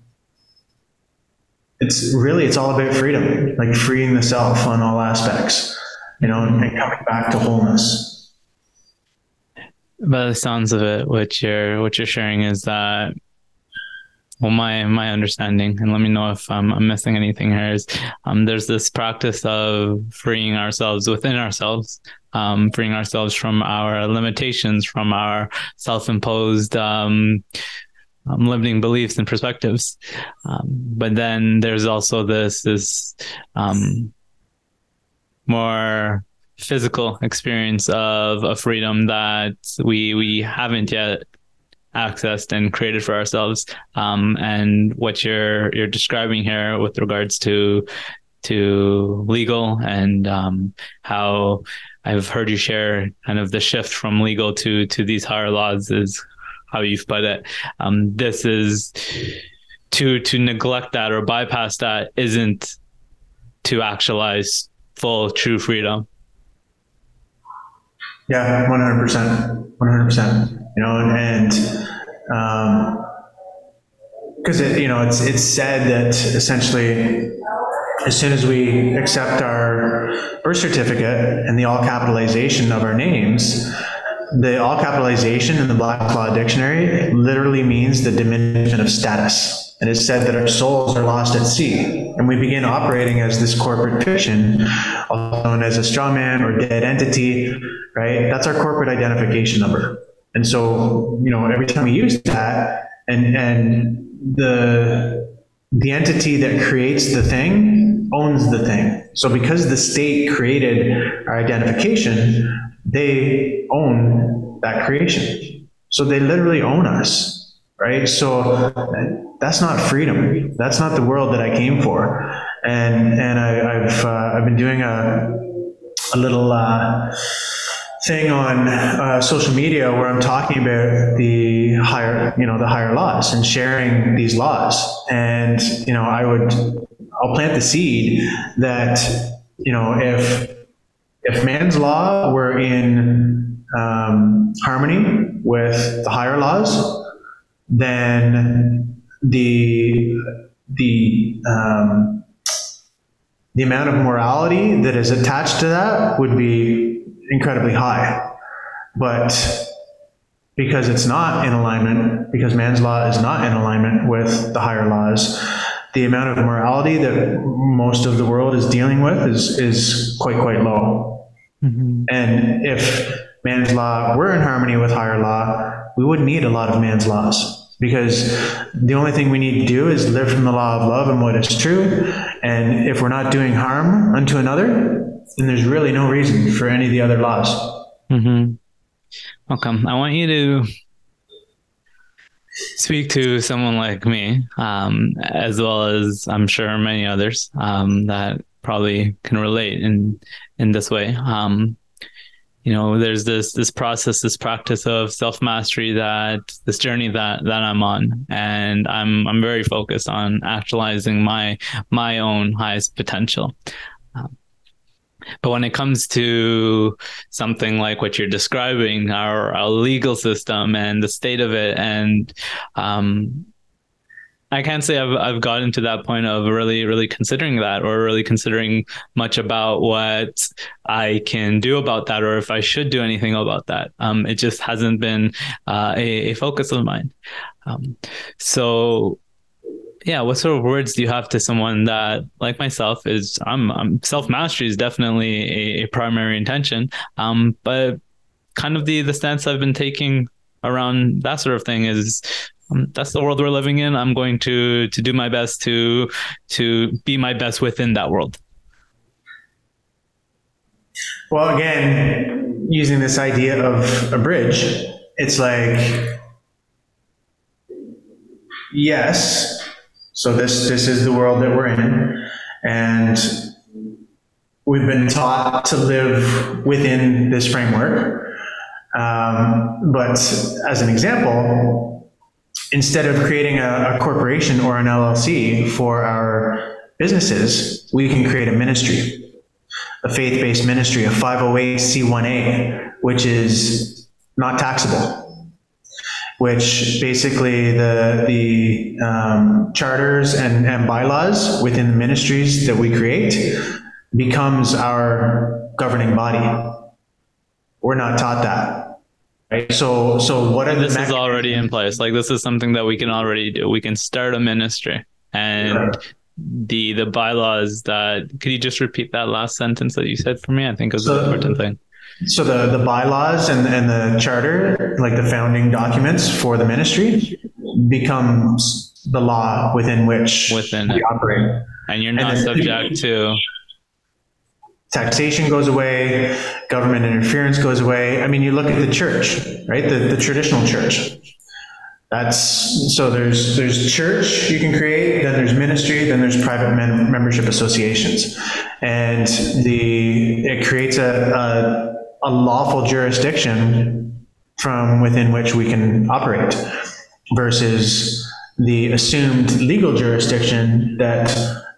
it's really it's all about freedom, like freeing the self on all aspects, you know, and, and coming back to wholeness. By the sounds of it, what you're what you're sharing is that well my my understanding and let me know if I'm, I'm missing anything here is um, there's this practice of freeing ourselves within ourselves um, freeing ourselves from our limitations from our self-imposed um, um limiting beliefs and perspectives um, but then there's also this this um, more physical experience of a freedom that we we haven't yet accessed and created for ourselves. Um, and what you're you're describing here with regards to to legal and um, how I've heard you share kind of the shift from legal to to these higher laws is how you've put it. Um, this is to to neglect that or bypass that isn't to actualize full true freedom. Yeah, one hundred percent, one hundred percent. You know, and um, because um, it, you know, it's it's said that essentially, as soon as we accept our birth certificate and the all capitalization of our names, the all capitalization in the Black Law Dictionary literally means the diminishment of status. And it's said that our souls are lost at sea, and we begin operating as this corporate fiction, also known as a straw man or dead entity, right? That's our corporate identification number. And so, you know, every time we use that, and and the the entity that creates the thing owns the thing. So because the state created our identification, they own that creation. So they literally own us, right? So that's not freedom. That's not the world that I came for. And and I, have uh, I've been doing a a little. Uh, thing on uh, social media where I'm talking about the higher, you know, the higher laws and sharing these laws. And, you know, I would, I'll plant the seed that, you know, if, if man's law were in um, harmony with the higher laws, then the, the, um, the amount of morality that is attached to that would be incredibly high. But because it's not in alignment, because man's law is not in alignment with the higher laws, the amount of morality that most of the world is dealing with is, is quite, quite low. Mm-hmm. And if man's law were in harmony with higher law, we wouldn't need a lot of man's laws because the only thing we need to do is live from the law of love and what is true. And if we're not doing harm unto another, then there's really no reason for any of the other laws. Mm-hmm. Welcome. I want you to speak to someone like me, um, as well as I'm sure many others um, that probably can relate in in this way. Um, you know, there's this this process, this practice of self mastery that this journey that that I'm on, and I'm I'm very focused on actualizing my my own highest potential. Um, but when it comes to something like what you're describing, our, our legal system and the state of it, and um, I can't say I've I've gotten to that point of really really considering that or really considering much about what I can do about that or if I should do anything about that. Um, it just hasn't been uh, a, a, focus of mine. Um, so yeah, what sort of words do you have to someone that, like myself, is I'm, I'm self mastery is definitely a, a, primary intention, um, but kind of the the stance I've been taking around that sort of thing is um, that's the world we're living in. I'm going to to do my best to to be my best within that world. Well, again, using this idea of a bridge, it's like yes. So this this is the world that we're in, and we've been taught to live within this framework. Um, but as an example, instead of creating a, a corporation or an LLC for our businesses, we can create a ministry, a faith-based ministry, a 508c1a, which is not taxable which basically the the um, charters and, and bylaws within the ministries that we create becomes our governing body. We're not taught that. Right. So so what are this is already in place. Like this is something that we can already do. We can start a ministry and the the bylaws that could you just repeat that last sentence that you said for me? I think was so, an important thing. So the, the bylaws and, and the charter, like the founding documents for the ministry, becomes the law within which within we it. operate. And you're not subject to taxation goes away, government interference goes away. I mean, you look at the church, right? The, the traditional church. That's so there's there's church you can create, then there's ministry, then there's private mem- membership associations, and the it creates a, a a lawful jurisdiction from within which we can operate versus the assumed legal jurisdiction that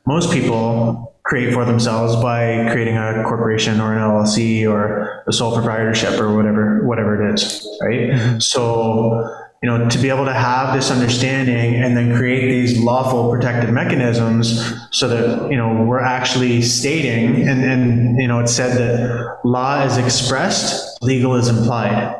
most people create for themselves by creating a corporation or an LLC or a sole proprietorship or whatever whatever it is, right? Mm-hmm. So you know, to be able to have this understanding and then create these lawful protective mechanisms so that, you know, we're actually stating, and, and you know, it's said that law is expressed, legal is implied.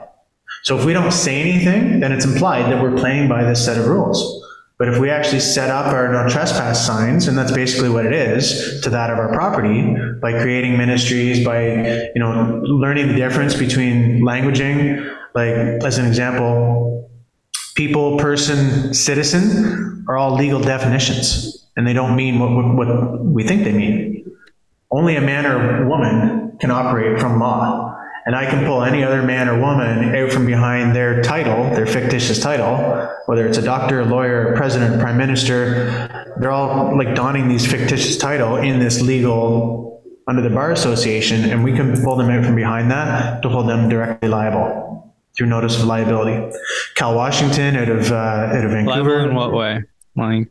So if we don't say anything, then it's implied that we're playing by this set of rules. But if we actually set up our no trespass signs, and that's basically what it is to that of our property, by creating ministries, by you know learning the difference between languaging, like as an example, people, person, citizen are all legal definitions, and they don't mean what, what, we think they mean. Only a man or woman can operate from law. And I can pull any other man or woman out from behind their title, their fictitious title, whether it's a doctor, a lawyer, a president, prime minister. They're all like donning these fictitious title in this legal under the bar association, and we can pull them out from behind that to hold them directly liable through notice of liability. Cal Washington out of uh, out of Vancouver. Liable in what way? Like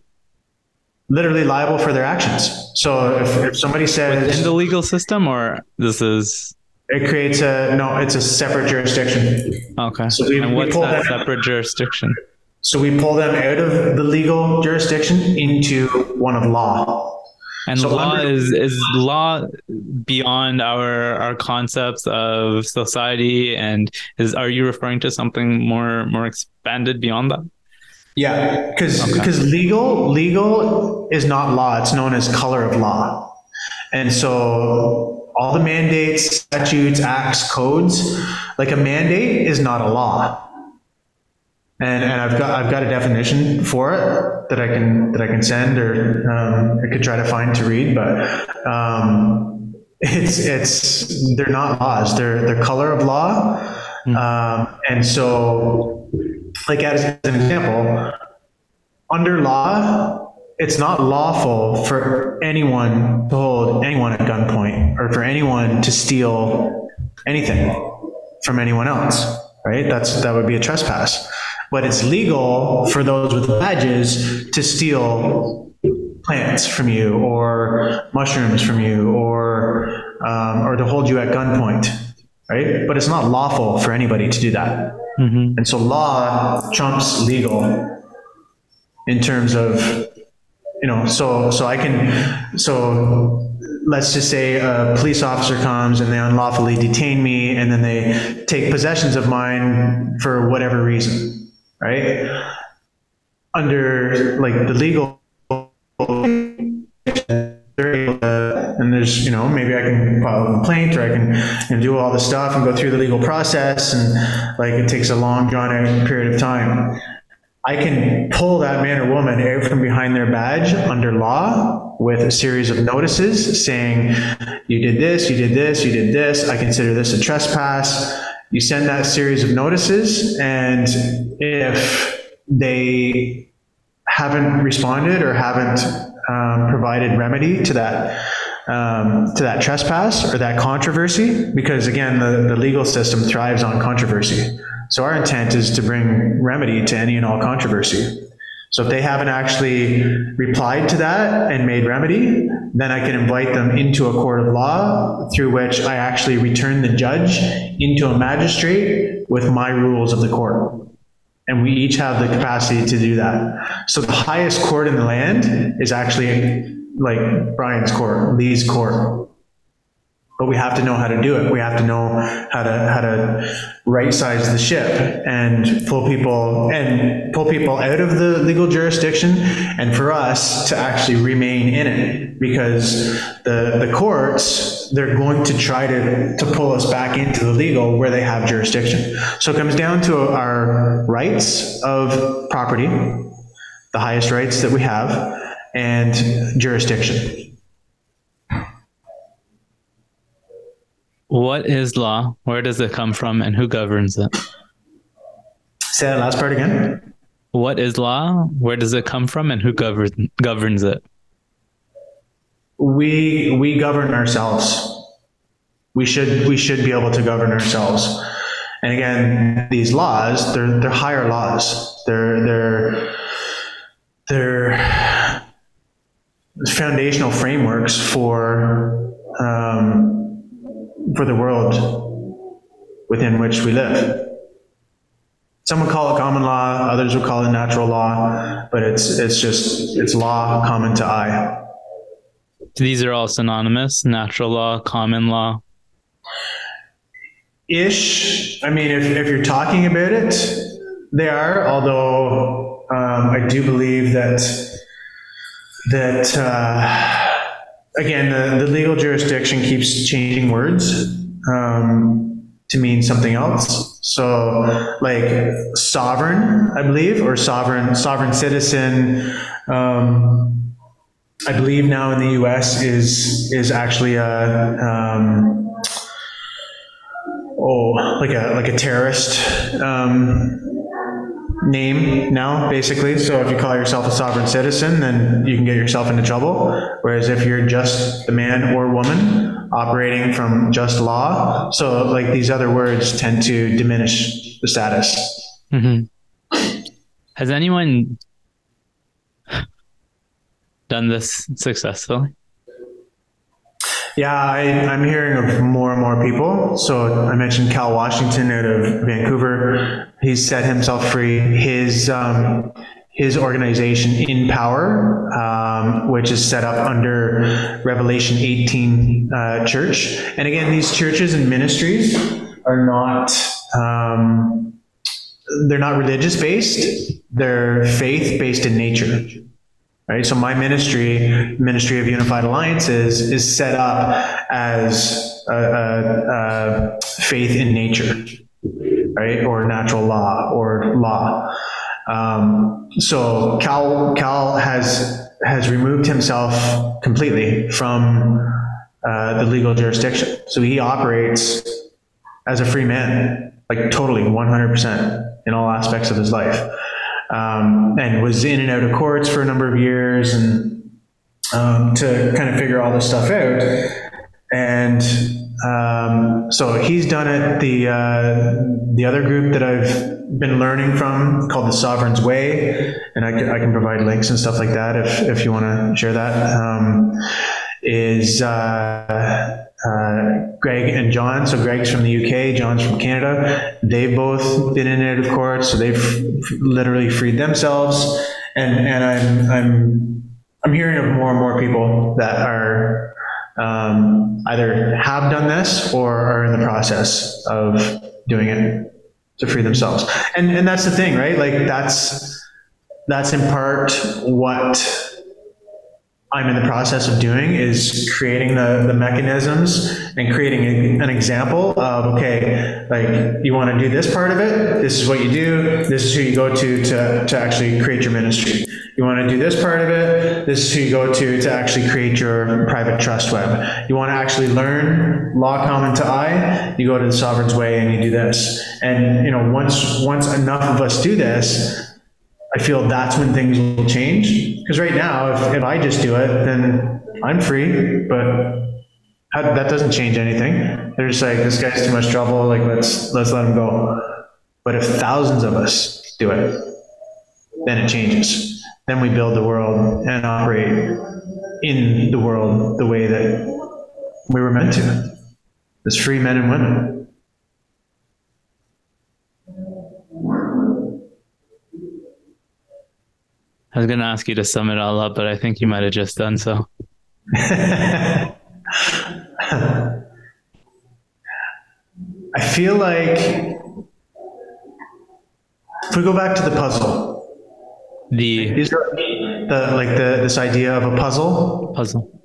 literally liable for their actions. So if, if somebody says within the legal system, or this is it creates a no, it's a separate jurisdiction. Okay. So we, and what's we that separate jurisdiction? So we pull them out of the legal jurisdiction into one of law. And so law under- is is law beyond our our concepts of society and is are you referring to something more more expanded beyond that? Yeah, because because okay. legal legal is not law. It's known as color of law, and so all the mandates, statutes, acts, codes, like a mandate is not a law and, and I've got I've got a definition for it that I can that I can send or um, I could try to find to read, but um, it's it's they're not laws. They're the color of law, mm. um, and so like as an example, under law, it's not lawful for anyone to hold anyone at gunpoint or for anyone to steal anything from anyone else. Right? That's that would be a trespass but it's legal for those with badges to steal plants from you or mushrooms from you or um, or to hold you at gunpoint right? But it's not lawful for anybody to do that. Mm-hmm. and so law trumps legal in terms of you know so so i can so let's just say a police officer comes and they unlawfully detain me and then they take possessions of mine for whatever reason right? Under like the legal and there's you know maybe I can file a complaint or I can you know, do all the stuff and go through the legal process and like it takes a long drawn out period of time. I can pull that man or woman out from behind their badge under law with a series of notices saying, you did this, you did this, you did this, I consider this a trespass, you send that series of notices, and if they haven't responded or haven't um, provided remedy to that um, to that trespass or that controversy, because again, the, the legal system thrives on controversy. So our intent is to bring remedy to any and all controversy. So if they haven't actually replied to that and made remedy, then I can invite them into a court of law through which I actually return the judge into a magistrate with my rules of the court. And we each have the capacity to do that. So the highest court in the land is actually like Brian's court, Lee's court. But we have to know how to do it. We have to know how to how to right size the ship and pull people and pull people out of the legal jurisdiction and for us to actually remain in it because the the courts they're going to try to to pull us back into the legal where they have jurisdiction. So it comes down to our rights of property, the highest rights that we have and jurisdiction. What is law? Where does it come from and who governs it? Say that last part again. What is law? Where does it come from and who governs governs it? We we govern ourselves. We should we should be able to govern ourselves. And again, these laws, they're they're higher laws. They're they're they're foundational frameworks for um, for the world within which we live. Some would call it common law, others would call it natural law, but it's it's just it's law common to I. These are all synonymous: natural law, common law. Ish. I mean, if if you're talking about it, they are. Although um, I do believe that that uh, again the, the legal jurisdiction keeps changing words um, to mean something else. So like sovereign i believe or sovereign sovereign citizen um, i believe now in the us is is actually a um, oh like a like a terrorist um, name now, basically. So if you call yourself a sovereign citizen, then you can get yourself into trouble. Whereas if you're just the man or woman operating from just law, so like these other words tend to diminish the status. Mm-hmm. Has anyone done this successfully? Yeah, I, am hearing of more and more people. So I mentioned Cal Washington out of Vancouver. He's set himself free. His um, his organization in power, um, which is set up under Revelation 18 uh, Church. And again, these churches and ministries are not um, they're not religious based. They're faith based in nature. Right? So my ministry, Ministry of Unified Alliances, is set up as a, a, a faith in nature, right? Or natural law or law. Um, so Cal Cal has has removed himself completely from uh, the legal jurisdiction. So he operates as a free man, like totally 100% in all aspects of his life um, and was in and out of courts for a number of years and um, to kind of figure all this stuff out. And um, so he's done it. The uh, the other group that I've been learning from called the Sovereign's Way, and I can, I can provide links and stuff like that if if you want to share that. Um, is uh, uh, Greg and John. So Greg's from the UK, John's from Canada. They've both been in and out of court, so they've literally freed themselves. And and I'm I'm I'm hearing of more and more people that are um, either have done this or are in the process of doing it to free themselves. And and that's the thing, right? Like that's that's in part what I'm in the process of doing is creating the, the mechanisms and creating a, an example of, okay, like you want to do this part of it, this is what you do, this is who you go to to, to actually create your ministry. You want to do this part of it, this is who you go to to actually create your private trust web. You want to actually learn law common to I, you go to the sovereign's way and you do this. And you know, once once enough of us do this, I feel that's when things will change. Because right now, if, if I just do it, then I'm free, but that doesn't change anything. They're just like, this guy's too much trouble. Like, let's let's let him go. But if thousands of us do it, then it changes. Then we build the world and operate in the world the way that we were meant to, as free men and women. I was going to ask you to sum it all up, but I think you might have just done so. I feel like if we go back to the puzzle, the the like the this idea of a puzzle, puzzle,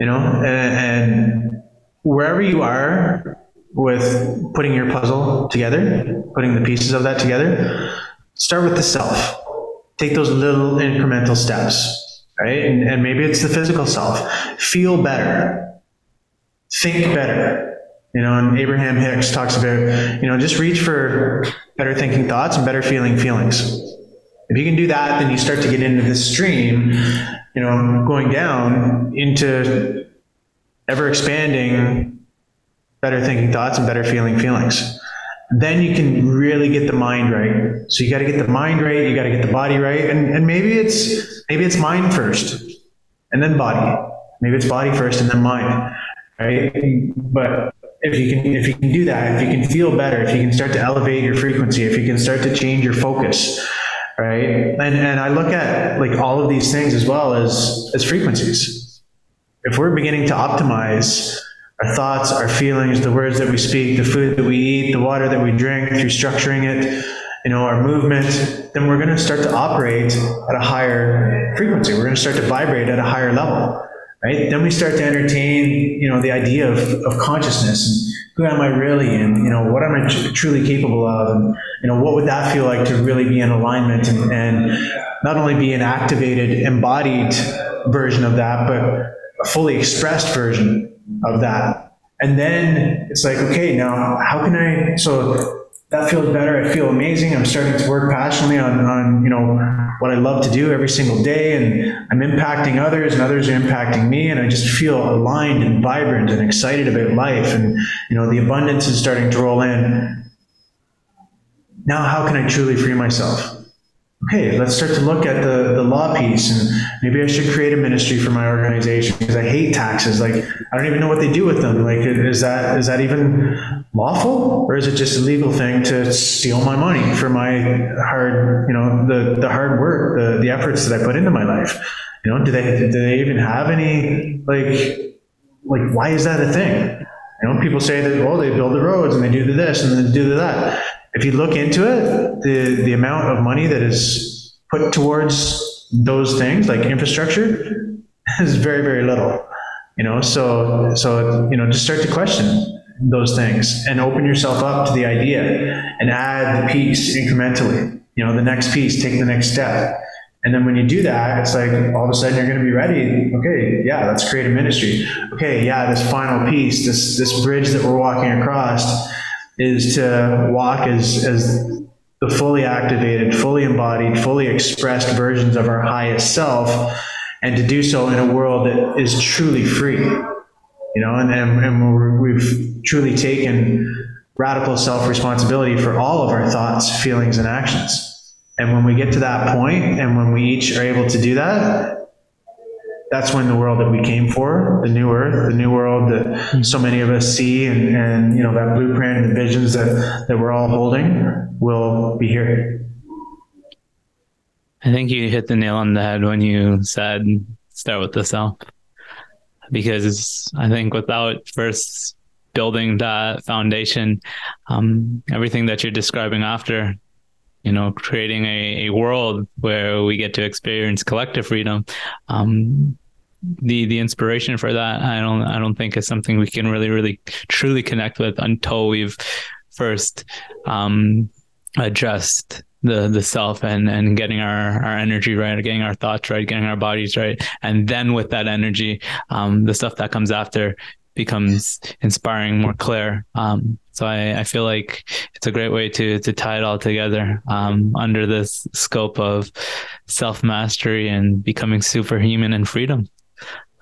you know, and, and wherever you are with putting your puzzle together, putting the pieces of that together, start with the self take those little incremental steps, right? And, and maybe it's the physical self. Feel better, think better. You know, and Abraham Hicks talks about, you know, just reach for better thinking thoughts and better feeling feelings. If you can do that, then you start to get into this stream, you know, going down into ever expanding better thinking thoughts and better feeling feelings then you can really get the mind right. So you got to get the mind right, you got to get the body right, and, and maybe it's maybe it's mind first, and then body. Maybe it's body first and then mind, right? But if you can if you can do that, if you can feel better, if you can start to elevate your frequency, if you can start to change your focus, right? And and I look at like all of these things as well as as frequencies. If we're beginning to optimize our thoughts, our feelings, the words that we speak, the food that we eat, the water that we drink, through structuring it, you know, our movement, then we're going to start to operate at a higher frequency. We're going to start to vibrate at a higher level, right? Then we start to entertain, you know, the idea of, of consciousness and who am I really and, you know, what am I tr- truly capable of? And, you know, what would that feel like to really be in alignment and, and not only be an activated, embodied version of that, but a fully expressed version of that. And then it's like, okay, now how can I, so that feels better. I feel amazing. I'm starting to work passionately on, on, you know, what I love to do every single day. And I'm impacting others and others are impacting me. And I just feel aligned and vibrant and excited about life. And, you know, the abundance is starting to roll in. Now, how can I truly free myself? Okay, let's start to look at the, the law piece and maybe I should create a ministry for my organization because I hate taxes. Like, I don't even know what they do with them. Like, is that, is that even lawful or is it just a legal thing to steal my money for my hard, you know, the, the hard work, the, the efforts that I put into my life? You know, do they, do they even have any, like, like, why is that a thing? You know, people say that, well, they build the roads and they do this and they do that if you look into it, the, the amount of money that is put towards those things, like infrastructure, is very, very little. You know, so so you know, just start to question those things and open yourself up to the idea and add the piece incrementally. You know, the next piece, take the next step. And then when you do that, it's like all of a sudden you're going to be ready. Okay, yeah, let's create a ministry. Okay, yeah, this final piece, this this bridge that we're walking across is to walk as, as the fully activated, fully embodied, fully expressed versions of our highest self, and to do so in a world that is truly free. You know, and, and, and we've truly taken radical self responsibility for all of our thoughts, feelings, and actions. And when we get to that point, and when we each are able to do that, that's when the world that we came for, the new earth, the new world that mm-hmm. so many of us see and, and you know, that blueprint and the visions that, that we're all holding will be here. I think you hit the nail on the head when you said start with the self. Because I think without first building that foundation, um, everything that you're describing after, you know, creating a, a world where we get to experience collective freedom, um, the the inspiration for that i don't i don't think is something we can really really truly connect with until we've first um the the self and and getting our our energy right getting our thoughts right getting our bodies right and then with that energy um the stuff that comes after becomes inspiring, more clear. Um, so I, I feel like it's a great way to to tie it all together um, under this scope of self mastery and becoming superhuman and freedom.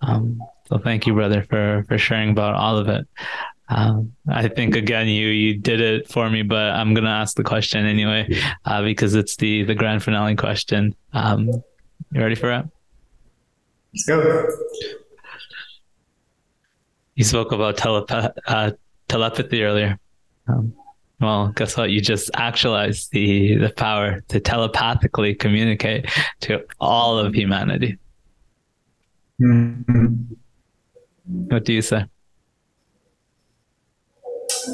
Um, so thank you, brother, for for sharing about all of it. Um, I think again, you you did it for me, but I'm gonna ask the question anyway uh, because it's the the grand finale question. Um, you ready for it? Let's go. You spoke about telepath uh, telepathy earlier. Um, well, guess what? You just actualized the the power to telepathically communicate to all of humanity. Mm-hmm. What do you say?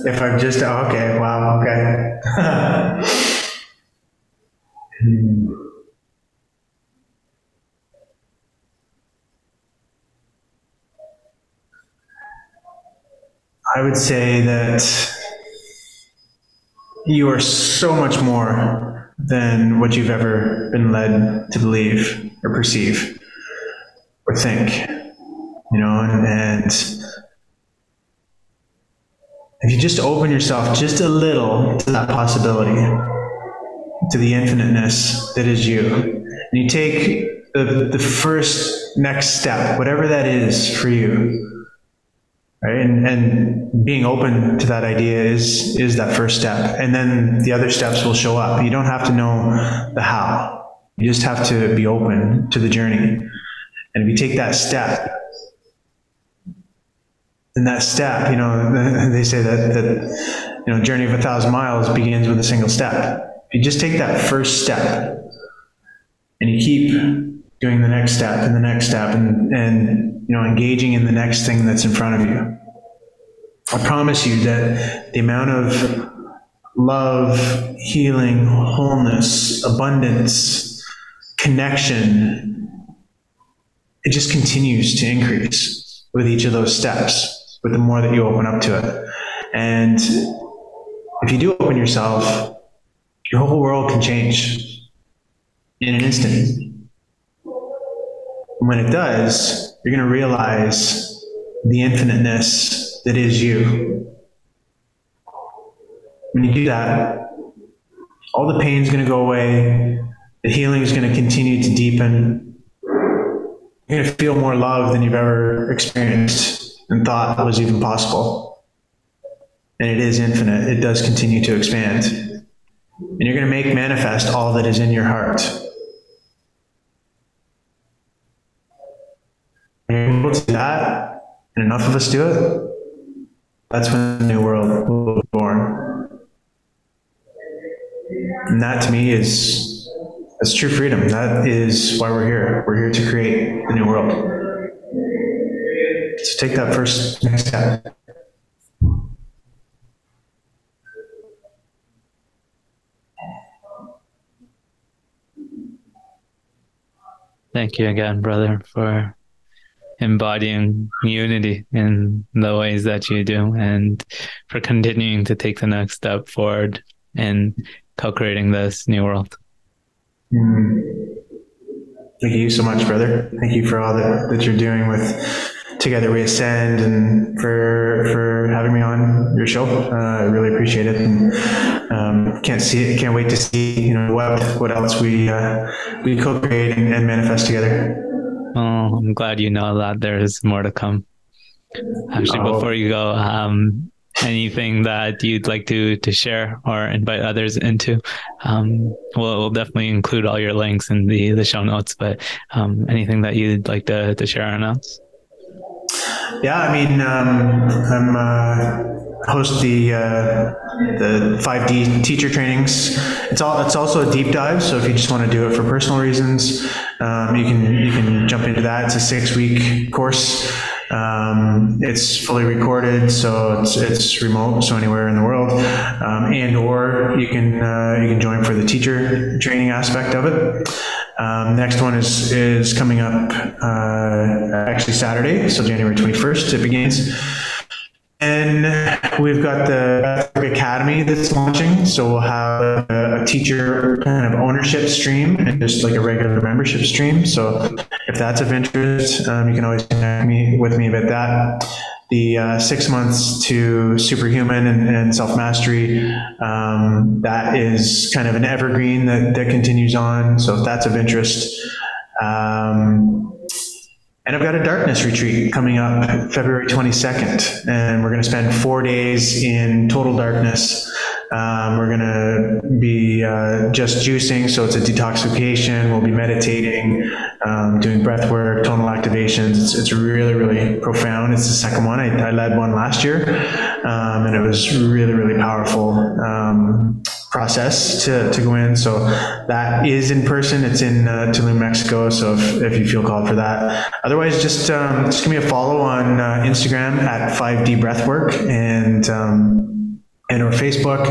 If I'm just okay, wow, okay. I would say that you are so much more than what you've ever been led to believe or perceive or think. You know, and, and if you just open yourself just a little to that possibility, to the infiniteness that is you, and you take the, the first next step, whatever that is for you, right? And and being open to that idea is is that first step. And then the other steps will show up. You don't have to know the how. You just have to be open to the journey and if you take that step then that step you know they say that that you know journey of a thousand miles begins with a single step. If you just take that first step and you keep doing the next step and the next step and, and you know engaging in the next thing that's in front of you i promise you that the amount of love healing wholeness abundance connection it just continues to increase with each of those steps with the more that you open up to it and if you do open yourself your whole world can change in an instant when it does, you're going to realize the infiniteness that is you. When you do that, all the pain is going to go away, the healing is going to continue to deepen. You're going to feel more love than you've ever experienced and thought was even possible. And it is infinite, it does continue to expand. And you're going to make manifest all that is in your heart. able to do that, and enough of us do it, that's when the new world will be born. And that to me is that's true freedom. That is why we're here. We're here to create the new world. So take that first next step. Thank you again, brother, for embodying unity in the ways that you do and for continuing to take the next step forward in co-creating this new world. Thank you so much, brother. Thank you for all that, that you're doing with Together We Ascend and for for having me on your show. Uh, I really appreciate it, and um, can't see it. Can't wait to see you know what what else we uh, we co-create and, and manifest together. Oh, I'm glad you know that there is more to come. Actually, oh. before you go, um, anything that you'd like to to share or invite others into, um, we'll, we'll definitely include all your links in the the show notes. But um, anything that you'd like to to share or announce? Yeah, I mean, um, I'm uh, host the uh, the 5D teacher trainings. It's all it's also a deep dive. So if you just want to do it for personal reasons, um, you can you can jump into that. It's a six week course. Um, it's fully recorded, so it's, it's remote, so anywhere in the world, um, and or you can uh, you can join for the teacher training aspect of it. Um, next one is is coming up uh, actually Saturday, so January twenty first. It begins. And we've got the Academy that's launching. So we'll have a, a, teacher kind of ownership stream and just like a regular membership stream. So if that's of interest, um, you can always connect me with me about that. the uh, six months to superhuman and, and self mastery. Um, that is kind of an evergreen that, that continues on. So if that's of interest, um, and I've got a darkness retreat coming up February 22nd, and we're going to spend four days in total darkness. Um, we're going to be uh, just juicing, so it's a detoxification. We'll be meditating, um, doing breath work, tonal activations. It's, it's really, really profound. It's the second one. I, I led one last year, um, and it was really, really powerful. Process to, to go in. So that is in person. It's in uh, Tulum, Mexico. So if, if you feel called for that, otherwise just um, just give me a follow on uh, Instagram at 5D Breathwork and um, and or Facebook.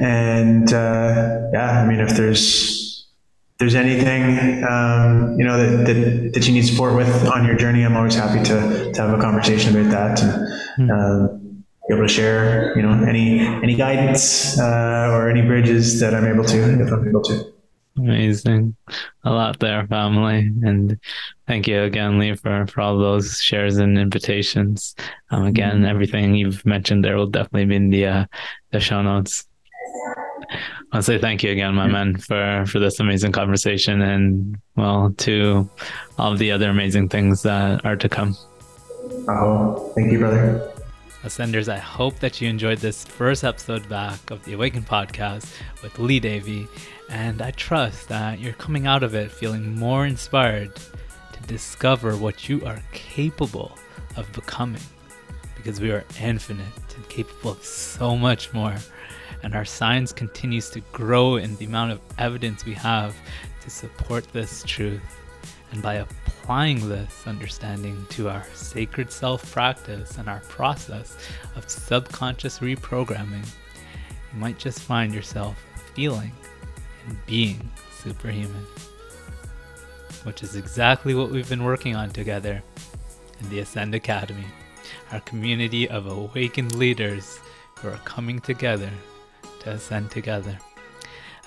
And uh, yeah, I mean if there's there's anything um, you know that, that, that you need support with on your journey, I'm always happy to, to have a conversation about that. And, mm be able to share, you know, any any guidance uh, or any bridges that I'm able to, if I'm able to. Amazing, a lot there, family, and thank you again, Lee, for for all those shares and invitations. Um, again, mm-hmm. everything you've mentioned there will definitely be in the uh, the show notes. I'll say thank you again, my yeah. man, for for this amazing conversation, and well, to all the other amazing things that are to come. Oh, thank you, brother. Ascenders, I hope that you enjoyed this first episode back of the Awaken podcast with Lee Davy, and I trust that you're coming out of it feeling more inspired to discover what you are capable of becoming. Because we are infinite and capable of so much more, and our science continues to grow in the amount of evidence we have to support this truth. And by applying this understanding to our sacred self practice and our process of subconscious reprogramming, you might just find yourself feeling and being superhuman. Which is exactly what we've been working on together in the Ascend Academy, our community of awakened leaders who are coming together to ascend together.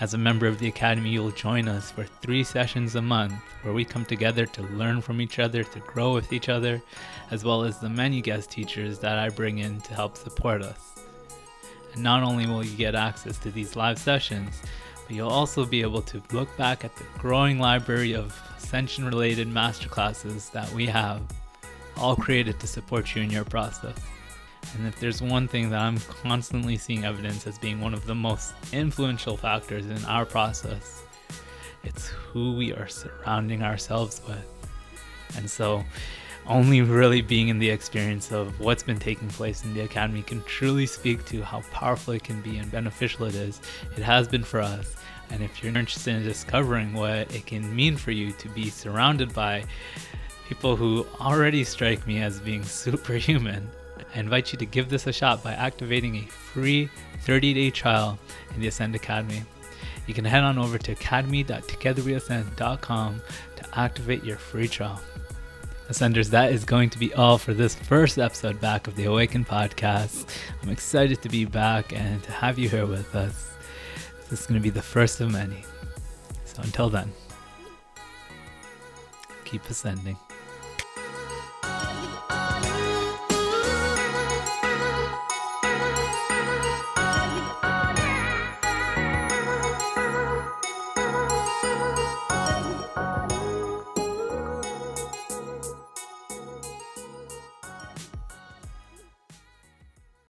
As a member of the Academy, you'll join us for three sessions a month where we come together to learn from each other, to grow with each other, as well as the many guest teachers that I bring in to help support us. And not only will you get access to these live sessions, but you'll also be able to look back at the growing library of ascension related masterclasses that we have, all created to support you in your process. And if there's one thing that I'm constantly seeing evidence as being one of the most influential factors in our process, it's who we are surrounding ourselves with. And so, only really being in the experience of what's been taking place in the academy can truly speak to how powerful it can be and beneficial it is. It has been for us. And if you're interested in discovering what it can mean for you to be surrounded by people who already strike me as being superhuman, I invite you to give this a shot by activating a free 30 day trial in the Ascend Academy. You can head on over to academy.togetherweascend.com to activate your free trial. Ascenders, that is going to be all for this first episode back of the Awaken podcast. I'm excited to be back and to have you here with us. This is going to be the first of many. So until then, keep ascending.